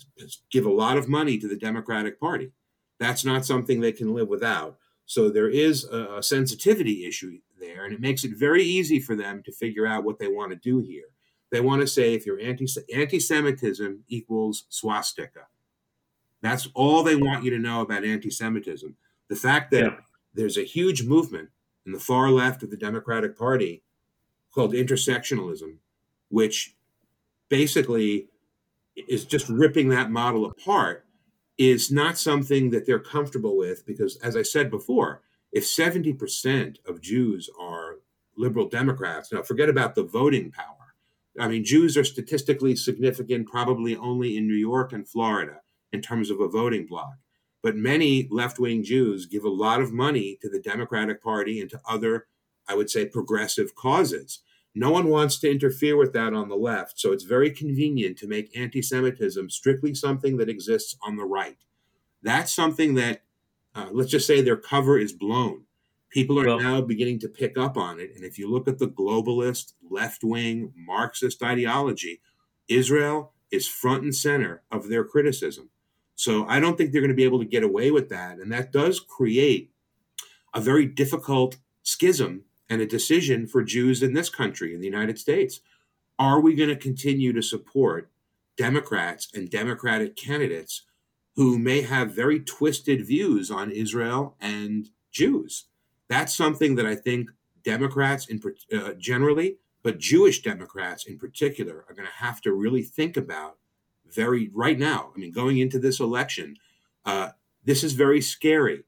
give a lot of money to the Democratic Party. That's not something they can live without. So there is a, a sensitivity issue there, and it makes it very easy for them to figure out what they want to do here. They want to say if you're anti anti-Semitism equals swastika. That's all they want you to know about anti-Semitism. The fact that yeah. there's a huge movement in the far left of the Democratic Party called intersectionalism, which basically is just ripping that model apart, is not something that they're comfortable with because, as I said before, if 70% of Jews are liberal Democrats, now forget about the voting power. I mean, Jews are statistically significant probably only in New York and Florida in terms of a voting bloc. But many left wing Jews give a lot of money to the Democratic Party and to other, I would say, progressive causes. No one wants to interfere with that on the left. So it's very convenient to make anti Semitism strictly something that exists on the right. That's something that, uh, let's just say, their cover is blown. People are well, now beginning to pick up on it. And if you look at the globalist, left wing, Marxist ideology, Israel is front and center of their criticism. So I don't think they're going to be able to get away with that. And that does create a very difficult schism and a decision for Jews in this country, in the United States. Are we going to continue to support Democrats and Democratic candidates who may have very twisted views on Israel and Jews? That's something that I think Democrats in uh, generally, but Jewish Democrats in particular, are going to have to really think about very right now. I mean, going into this election, uh, this is very scary.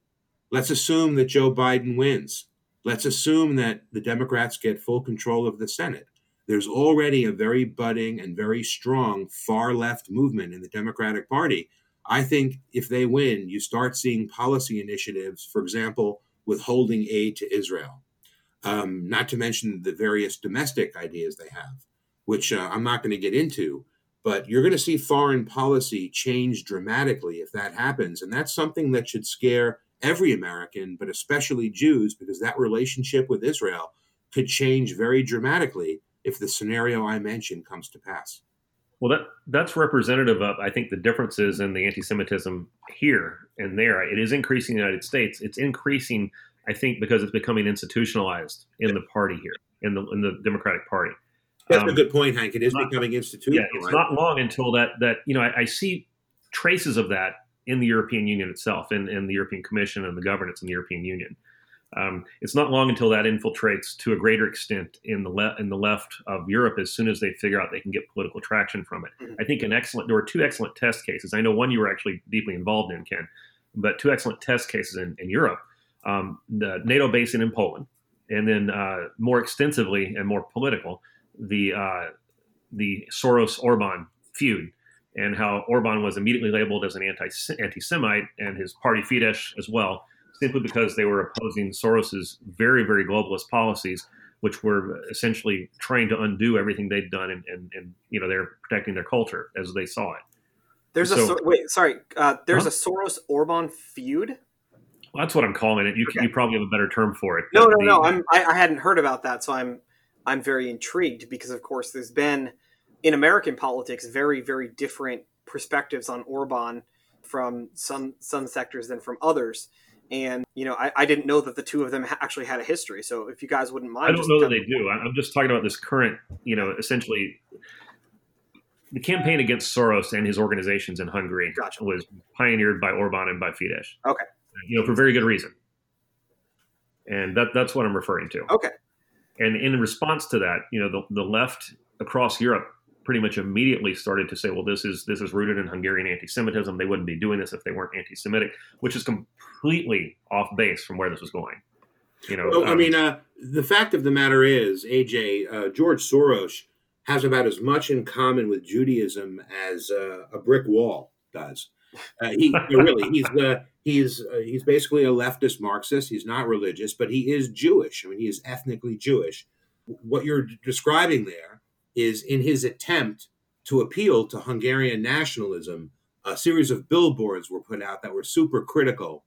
Let's assume that Joe Biden wins. Let's assume that the Democrats get full control of the Senate. There's already a very budding and very strong far left movement in the Democratic Party. I think if they win, you start seeing policy initiatives, for example, withholding aid to Israel, um, not to mention the various domestic ideas they have, which uh, I'm not going to get into. But you're going to see foreign policy change dramatically if that happens. And that's something that should scare every American, but especially Jews, because that relationship with Israel could change very dramatically if the scenario I mentioned comes to pass. Well, that that's representative of I think the differences in the anti-Semitism here and there. It is increasing in the United States. It's increasing, I think, because it's becoming institutionalized in the party here, in the in the Democratic Party. That's um, a good point, Hank. It is not, becoming institutionalized. Yeah, it's not long until that that you know I, I, see traces of that in the European Union itself, in, in the European Commission and the governance in the European Union. Um, it's not long until that infiltrates to a greater extent in the le- in the left of Europe as soon as they figure out they can get political traction from it. Mm-hmm. I think an excellent there were two excellent test cases. I know one you were actually deeply involved in, Ken, but two excellent test cases in, in Europe. Um, the NATO basin in Poland, and then uh, more extensively and more political the uh, the Soros Orban feud and how Orban was immediately labeled as an anti anti Semite and his party Fidesz as well, simply because they were opposing Soros's very very globalist policies, which were essentially trying to undo everything they'd done and, and, and you know they're protecting their culture as they saw it. There's so, a wait, sorry. Uh, there's huh? a Soros Orban feud. Well, that's what I'm calling it. You okay. you probably have a better term for it. No, no, the, no. I'm I, I hadn't heard about that, so I'm I'm very intrigued because, of course, there's been in American politics very, very different perspectives on Orban from some some sectors than from others. And you know, I, I didn't know that the two of them ha- actually had a history. So, if you guys wouldn't mind, I don't know that they do. I'm just talking about this current, you know, essentially the campaign against Soros and his organizations in Hungary gotcha. was pioneered by Orban and by Fidesz. Okay, you know, for very good reason. And that that's what I'm referring to. Okay. And in response to that, you know, the, the left across Europe pretty much immediately started to say, well, this is this is rooted in Hungarian anti-Semitism. They wouldn't be doing this if they weren't anti-Semitic, which is completely off base from where this was going. You know, well, um, I mean, uh, the fact of the matter is, AJ uh, George Soros has about as much in common with Judaism as uh, a brick wall does. Uh, he really he's uh, he's uh, he's basically a leftist Marxist. He's not religious, but he is Jewish. I mean, he is ethnically Jewish. What you're describing there is in his attempt to appeal to Hungarian nationalism, a series of billboards were put out that were super critical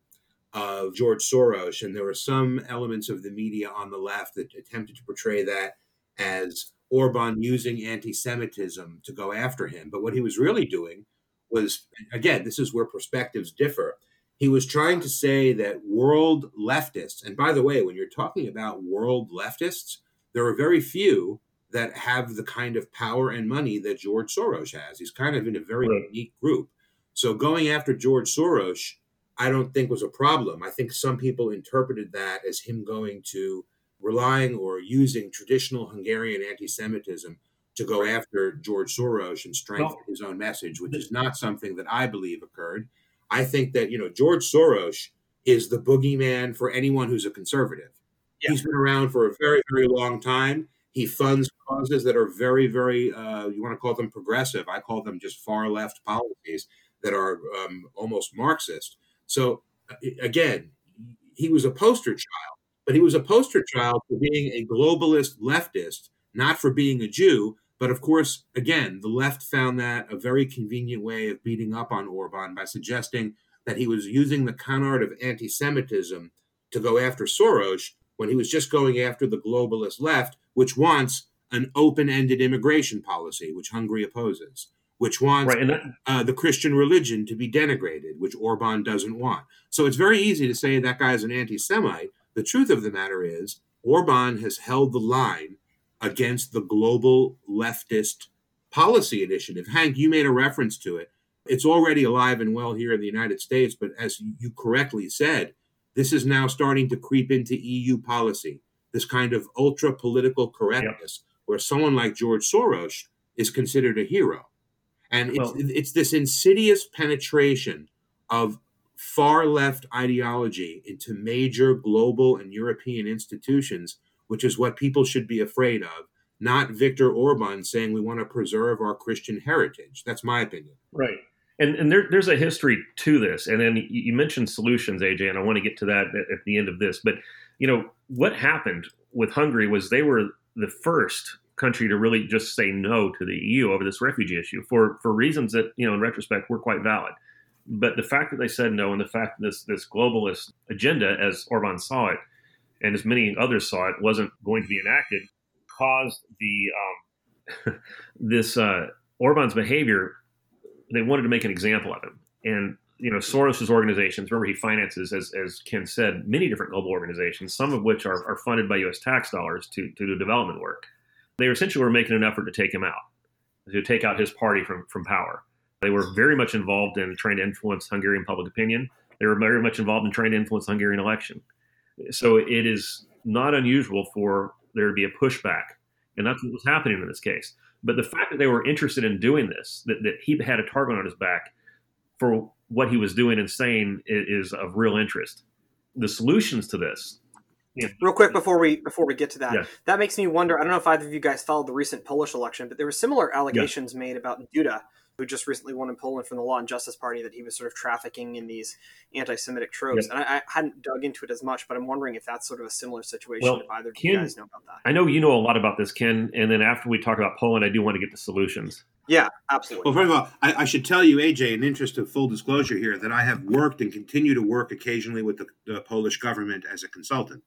of George Soros. And there were some elements of the media on the left that attempted to portray that as Orban using anti Semitism to go after him. But what he was really doing was, again, this is where perspectives differ. He was trying to say that world leftists, and by the way, when you're talking about world leftists, there are very few that have the kind of power and money that George Soros has. He's kind of in a very right. unique group. So going after George Soros, I don't think was a problem. I think some people interpreted that as him going to relying or using traditional Hungarian anti-Semitism to go after George Soros and strengthen his own message, which is not something that I believe occurred. I think that you know George Soros is the boogeyman for anyone who's a conservative. Yeah. He's been around for a very, very long time. He funds causes that are very, very, uh, you want to call them progressive. I call them just far left policies that are um, almost Marxist. So, again, he was a poster child, but he was a poster child for being a globalist leftist, not for being a Jew. But of course, again, the left found that a very convenient way of beating up on Orban by suggesting that he was using the con art of anti Semitism to go after Soros when he was just going after the globalist left, which wants an open ended immigration policy, which Hungary opposes, which wants right, that- uh, the Christian religion to be denigrated, which Orban doesn't want. So it's very easy to say that guy is an anti Semite. The truth of the matter is, Orban has held the line against the global leftist policy initiative. Hank, you made a reference to it. It's already alive and well here in the United States, but as you correctly said, this is now starting to creep into EU policy, this kind of ultra political correctness, yep. where someone like George Soros is considered a hero. And it's, well, it's this insidious penetration of far left ideology into major global and European institutions, which is what people should be afraid of, not Viktor Orban saying we want to preserve our Christian heritage. That's my opinion. Right and and there, there's a history to this and then you mentioned solutions aj and i want to get to that at the end of this but you know what happened with hungary was they were the first country to really just say no to the eu over this refugee issue for for reasons that you know in retrospect were quite valid but the fact that they said no and the fact that this this globalist agenda as orban saw it and as many others saw it wasn't going to be enacted caused the um, this uh, orban's behavior they wanted to make an example of him. And you know, Soros's organizations. Remember, he finances, as as Ken said, many different global organizations, some of which are, are funded by U.S. tax dollars to to do development work. They essentially were making an effort to take him out, to take out his party from from power. They were very much involved in trying to influence Hungarian public opinion. They were very much involved in trying to influence Hungarian election. So it is not unusual for there to be a pushback, and that's what was happening in this case. But the fact that they were interested in doing this, that, that he had a target on his back for what he was doing and saying is, is of real interest. The solutions to this. Know, Real quick before we before we get to that, yeah. that makes me wonder. I don't know if either of you guys followed the recent Polish election, but there were similar allegations yeah. made about Duda who just recently won in Poland from the Law and Justice Party, that he was sort of trafficking in these anti-Semitic tropes. And I, I, hadn't dug into it as much, but I'm wondering if that's sort of a similar situation. Well, if either Ken, you guys know about that. I know you know a lot about this, Ken. And then after we talk about Poland, I do want to get the solutions. Yeah, absolutely. Well, first of all, I, I should tell you, AJ, in interest of full disclosure here, that I have worked and continue to work occasionally with the, the Polish government as a consultant.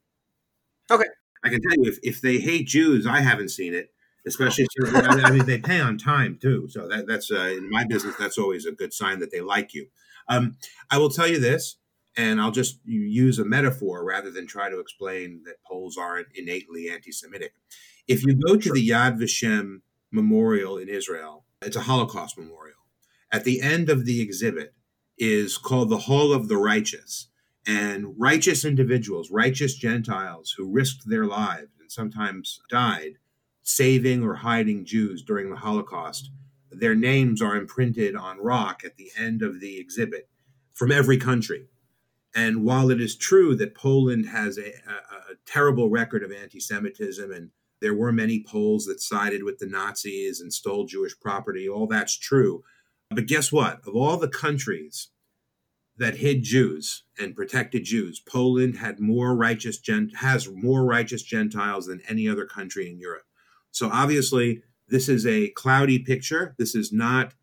Okay. I can tell you, if, if they hate Jews, I haven't seen it especially I mean they pay on time too. So that, that's uh, in my business that's always a good sign that they like you. Um, I will tell you this, and I'll just use a metaphor rather than try to explain that Poles aren't innately anti-Semitic. If you go to the Yad Vashem Memorial in Israel, it's a Holocaust memorial. At the end of the exhibit is called the Hall of the Righteous. And righteous individuals, righteous Gentiles who risked their lives and sometimes died saving or hiding Jews during the Holocaust. Their names are imprinted on rock at the end of the exhibit from every country. And while it is true that Poland has a, a, a terrible record of anti Semitism, and there were many Poles that sided with the Nazis and stole Jewish property, all that's true. But guess what? Of all the countries that hid Jews and protected Jews, Poland had more righteous has more righteous Gentiles than any other country in Europe. So obviously, this is a cloudy picture. This is not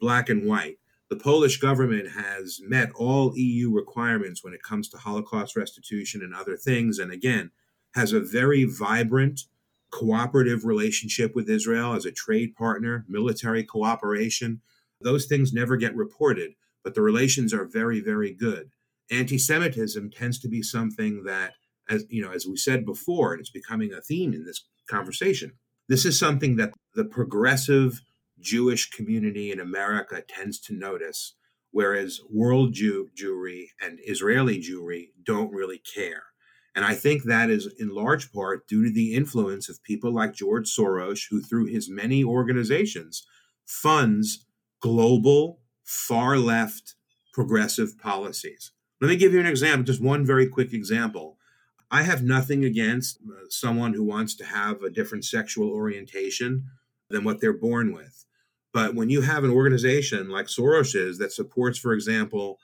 black and white. The Polish government has met all EU requirements when it comes to Holocaust restitution and other things. And again, has a very vibrant, cooperative relationship with Israel as a trade partner, military cooperation. Those things never get reported, but the relations are very, very good. Anti Semitism tends to be something that, as you know, as we said before, and it's becoming a theme in this conversation. This is something that the progressive Jewish community in America tends to notice, whereas world Jew, Jewry and Israeli Jewry don't really care. And I think that is in large part due to the influence of people like George Soros, who, through his many organizations, funds global, far left, progressive policies. Let me give you an example, just one very quick example. I have nothing against uh, someone who wants to have a different sexual orientation than what they're born with. But when you have an organization like Soros's that supports, for example,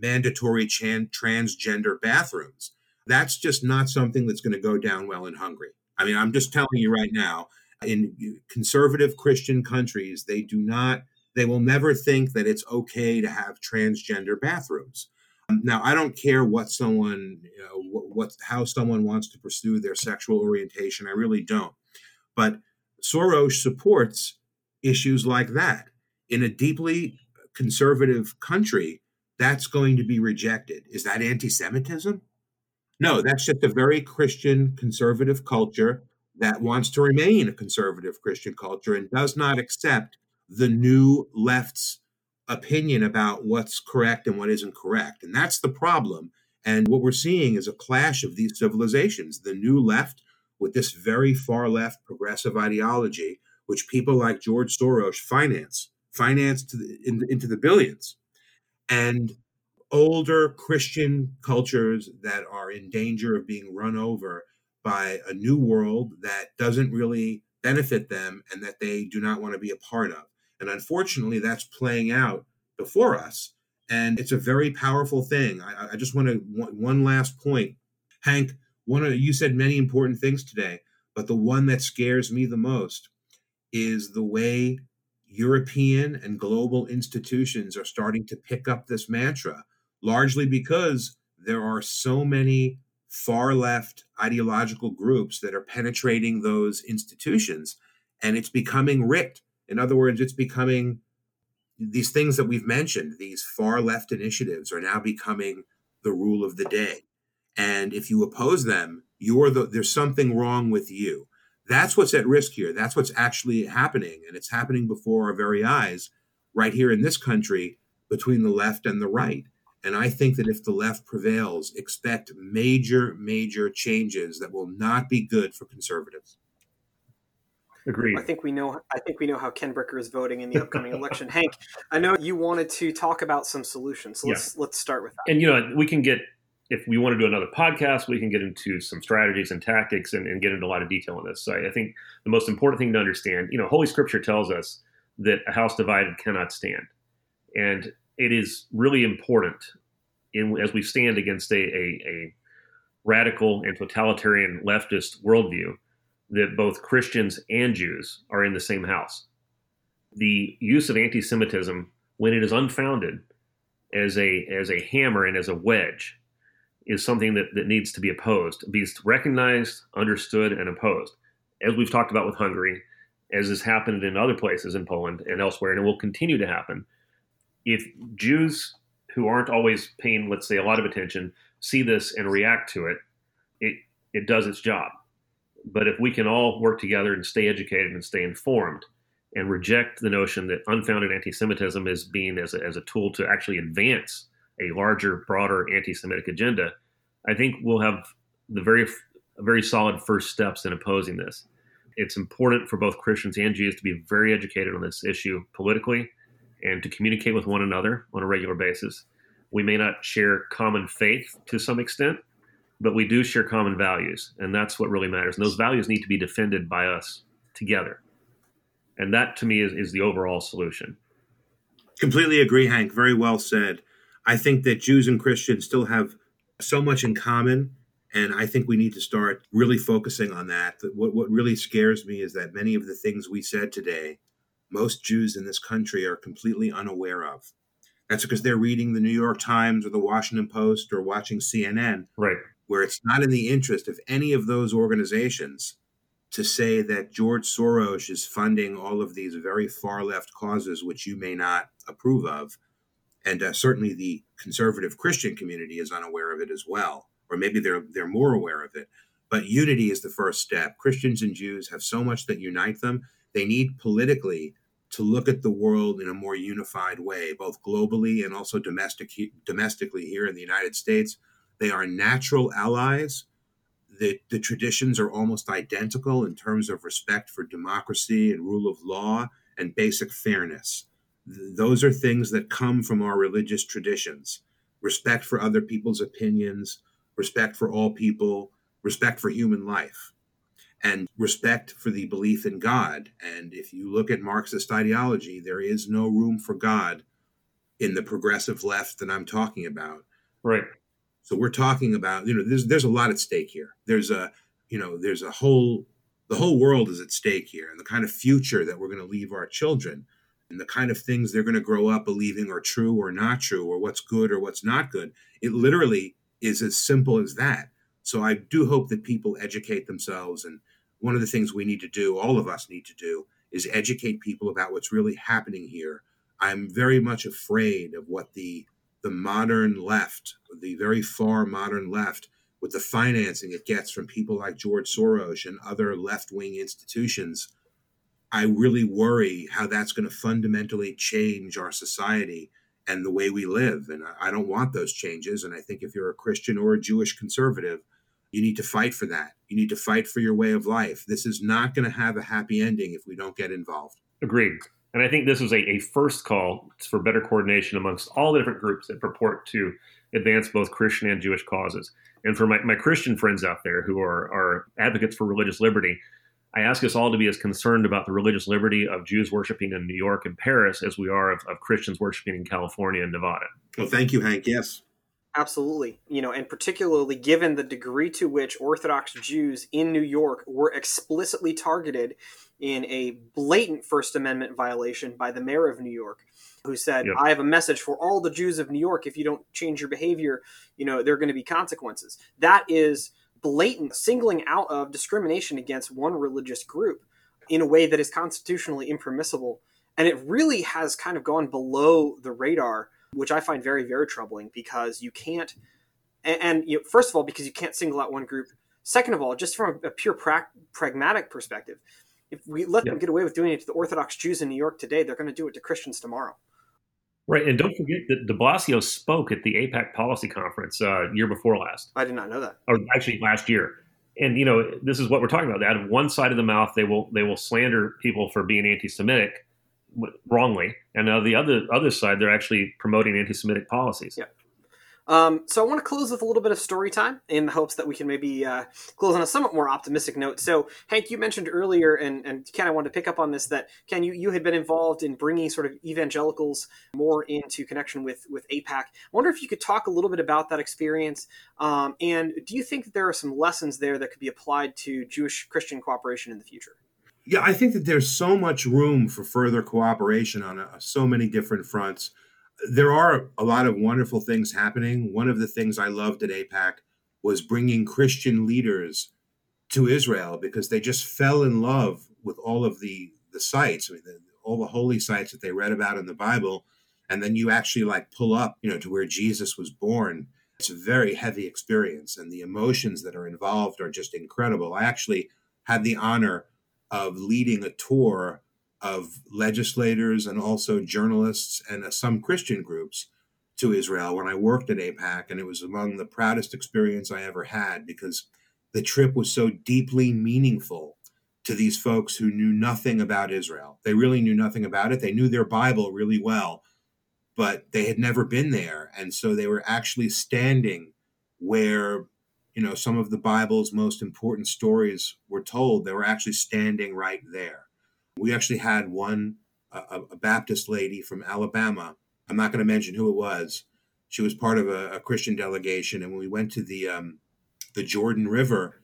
mandatory transgender bathrooms, that's just not something that's going to go down well in Hungary. I mean, I'm just telling you right now, in conservative Christian countries, they do not, they will never think that it's okay to have transgender bathrooms. Um, now, I don't care what someone, you know, what, what how someone wants to pursue their sexual orientation. I really don't. But Soros supports issues like that. In a deeply conservative country, that's going to be rejected. Is that anti Semitism? No, that's just a very Christian conservative culture that wants to remain a conservative Christian culture and does not accept the new left's opinion about what's correct and what isn't correct. And that's the problem. And what we're seeing is a clash of these civilizations the new left with this very far left progressive ideology which people like George Soros finance, finance the, in, into the billions, and older Christian cultures that are in danger of being run over by a new world that doesn't really benefit them and that they do not want to be a part of. And unfortunately, that's playing out before us. And it's a very powerful thing. I, I just want to one last point, Hank. One of you said many important things today, but the one that scares me the most is the way European and global institutions are starting to pick up this mantra, largely because there are so many far left ideological groups that are penetrating those institutions and it's becoming rigged. In other words, it's becoming these things that we've mentioned, these far left initiatives are now becoming the rule of the day. And if you oppose them, you're the there's something wrong with you. That's what's at risk here. That's what's actually happening. And it's happening before our very eyes, right here in this country, between the left and the right. And I think that if the left prevails, expect major, major changes that will not be good for conservatives. Agreed. I think we know. I think we know how Ken Bricker is voting in the upcoming election. Hank, I know you wanted to talk about some solutions. So let's yeah. let's start with that. And you know, we can get if we want to do another podcast, we can get into some strategies and tactics and, and, get into a lot of detail on this. So I think the most important thing to understand, you know, Holy Scripture tells us that a house divided cannot stand, and it is really important in, as we stand against a, a, a radical and totalitarian leftist worldview that both Christians and Jews are in the same house. The use of anti-Semitism, when it is unfounded, as a as a hammer and as a wedge is something that, that needs to be opposed, be recognized, understood, and opposed. As we've talked about with Hungary, as has happened in other places in Poland and elsewhere, and it will continue to happen. If Jews who aren't always paying, let's say, a lot of attention, see this and react to it, it it does its job. But if we can all work together and stay educated and stay informed and reject the notion that unfounded anti-Semitism is being as a, as a tool to actually advance a larger, broader anti-Semitic agenda, I think we'll have the very, very solid first steps in opposing this. It's important for both Christians and Jews to be very educated on this issue politically and to communicate with one another on a regular basis. We may not share common faith to some extent, but we do share common values, and that's what really matters. And those values need to be defended by us together. And that, to me, is, is the overall solution. Completely agree, Hank. Very well said. I think that Jews and Christians still have so much in common And I think we need to start really focusing on that. What, what really scares me is that many of the things we said today, most Jews in this country are completely unaware of. That's because they're reading the New York Times or the Washington Post or watching CNN. Right. Where it's not in the interest of any of those organizations to say that George Soros is funding all of these very far left causes, which you may not approve of. And uh, certainly the conservative Christian community is unaware of it as well or maybe they're they're more aware of it. But unity is the first step. Christians and Jews have so much that unite them. They need politically to look at the world in a more unified way, both globally and also domestic, domestically here in the United States. They are natural allies. The, the traditions are almost identical in terms of respect for democracy and rule of law and basic fairness. Those are things that come from our religious traditions respect for other people's opinions, respect for all people, respect for human life, and respect for the belief in God. And if you look at Marxist ideology, there is no room for God in the progressive left that I'm talking about. Right. So we're talking about, you know, there's there's a lot at stake here. There's a, you know, there's a whole the whole world is at stake here and the kind of future that we're going to leave our children and the kind of things they're going to grow up believing are true or not true or what's good or what's not good. It literally is as simple as that. So I do hope that people educate themselves. And one of the things we need to do, all of us need to do, is educate people about what's really happening here. I'm very much afraid of what the the modern left, the very far modern left, with the financing it gets from people like George Soros and other left wing institutions. I really worry how that's going to fundamentally change our society and the way we live. And I don't want those changes. And I think if you're a Christian or a Jewish conservative, you need to fight for that. You need to fight for your way of life. This is not going to have a happy ending if we don't get involved. Agreed. And I think this is a, a first call for better coordination amongst all the different groups that purport to advance both Christian and Jewish causes. And for my, my Christian friends out there who are, are advocates for religious liberty, I ask us all to be as concerned about the religious liberty of Jews worshiping in New York and Paris as we are of, of Christians worshiping in California and Nevada. Well, thank you, Hank. Yes. Absolutely. You know, and particularly given the degree to which Orthodox Jews in New York were explicitly targeted in a blatant First Amendment violation by the mayor of New York, who said, yep. I have a message for all the Jews of New York. If you don't change your behavior, you know, there are going to be consequences. That is blatant singling out of discrimination against one religious group in a way that is constitutionally impermissible. And it really has kind of gone below the radar, which I find very, very troubling because you can't, and, and you know, first of all, because you can't single out one group. Second of all, just from a, pure pra- pragmatic perspective, if we let them get away with doing it to the Orthodox Jews in New York today, they're going to do it to Christians tomorrow. Right, and don't forget that De Blasio spoke at the AIPAC policy conference uh, year before last. I did not know that. Or actually, last year. And you know, this is what we're talking about. Out of one side of the mouth, they will they will slander people for being anti-Semitic wrongly, and on the other other side, they're actually promoting anti-Semitic policies. Yeah. Um, so I want to close with a little bit of story time in the hopes that we can maybe uh, close on a somewhat more optimistic note. So Hank, you mentioned earlier, and, and Ken, I wanted to pick up on this that Ken, you, you had been involved in bringing sort of evangelicals more into connection with with AIPAC. I wonder if you could talk a little bit about that experience, um, and do you think that there are some lessons there that could be applied to Jewish Christian cooperation in the future? Yeah, I think that there's so much room for further cooperation on a, so many different fronts there are a lot of wonderful things happening. One of the things I loved at AIPAC was bringing Christian leaders to Israel because they just fell in love with all of the the sites, I mean, the, all the holy sites that they read about in the Bible, and then you actually like pull up, you know, to where Jesus was born. It's a very heavy experience, and the emotions that are involved are just incredible. I actually had the honor of leading a tour of legislators and also journalists and uh, some Christian groups to Israel when I worked at AIPAC, and it was among the proudest experience I ever had because the trip was so deeply meaningful to these folks who knew nothing about Israel. They really knew nothing about it. They knew their Bible really well, but they had never been there, and so they were actually standing where you know some of the Bible's most important stories were told. They were actually standing right there we actually had one, a, a Baptist lady from Alabama. I'm not going to mention who it was. She was part of a, a, Christian delegation, and when we went to the um, the Jordan River,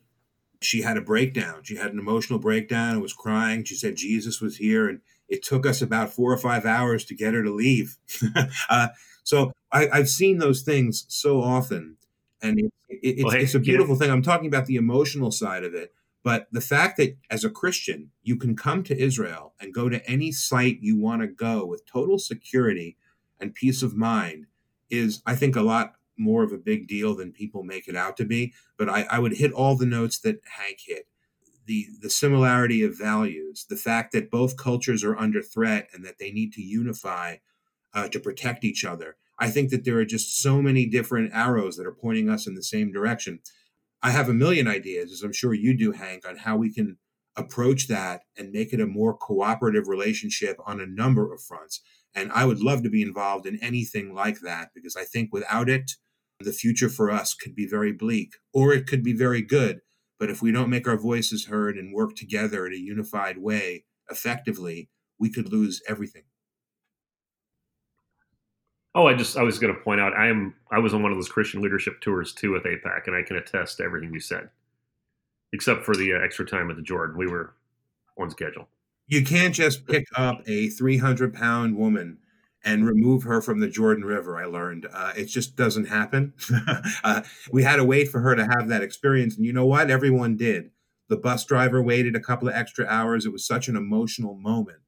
she had a breakdown. She had an emotional breakdown and was crying. She said Jesus was here, and it took us about four or five hours to get her to leave. uh, so I, have seen those things so often, and it, it, it's, well, hey, it's, a beautiful yeah. thing. I'm talking about the emotional side of it, but the fact that as a Christian you can come to Israel and go to any site you want to go with total security and peace of mind is, I think, a lot more of a big deal than people make it out to be. But I, I would hit all the notes that Hank hit. The, the similarity of values, the fact that both cultures are under threat and that they need to unify uh, to protect each other. I think that there are just so many different arrows that are pointing us in the same direction. I have a million ideas, as I'm sure you do, Hank, on how we can approach that and make it a more cooperative relationship on a number of fronts. And I would love to be involved in anything like that because I think without it, the future for us could be very bleak or it could be very good. But if we don't make our voices heard and work together in a unified way effectively, we could lose everything. Oh, I just I was going to point out I am I was on one of those Christian leadership tours too with AIPAC, and I can attest to everything you said, except for the uh, extra time at the Jordan. We were on schedule. You can't just pick up a 300 pound woman and remove her from the Jordan River. I learned uh, it just doesn't happen. uh, we had to wait for her to have that experience, and you know what? Everyone did. The bus driver waited a couple of extra hours. It was such an emotional moment,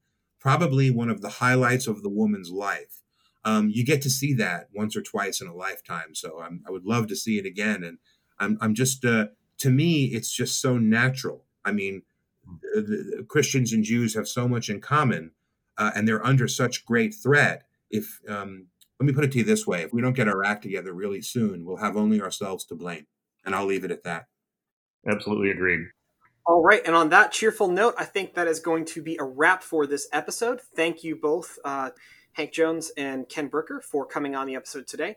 probably one of the highlights of the woman's life um, you get to see that once or twice in a lifetime. So I'm, i would love to see it again. And I'm, I'm just, uh, to me, it's just so natural. I mean, the, the Christians and Jews have so much in common, uh, and they're under such great threat. If um, let me put it to you this way: if we don't get our act together really soon, we'll have only ourselves to blame. And I'll leave it at that. Absolutely agreed. All right, and on that cheerful note, I think that is going to be a wrap for this episode. Thank you both. Uh, Hank Jones and Ken Bricker for coming on the episode today.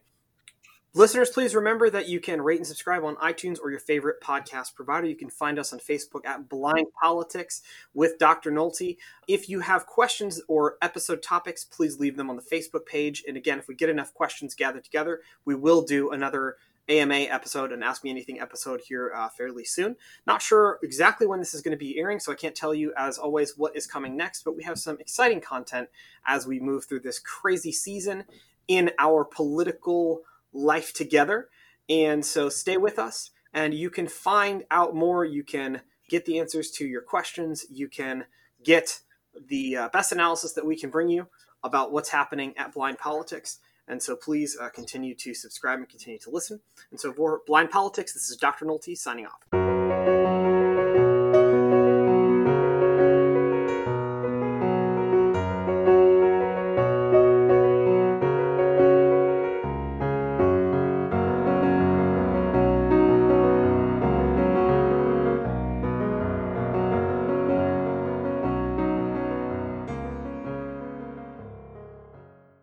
Listeners, please remember that you can rate and subscribe on iTunes or your favorite podcast provider. You can find us on Facebook at Blind Politics with Dr. Nolte. If you have questions or episode topics, please leave them on the Facebook page. And again, if we get enough questions gathered together, we will do another AMA episode and Ask Me Anything episode here uh, fairly soon. Not sure exactly when this is going to be airing, so I can't tell you, as always, what is coming next, but we have some exciting content as we move through this crazy season in our political life together. And so stay with us, and you can find out more. You can get the answers to your questions. You can get the uh, best analysis that we can bring you about what's happening at Blind Politics. And so please uh, continue to subscribe and continue to listen. And so for Blind Politics, this is Dr. Nolte signing off.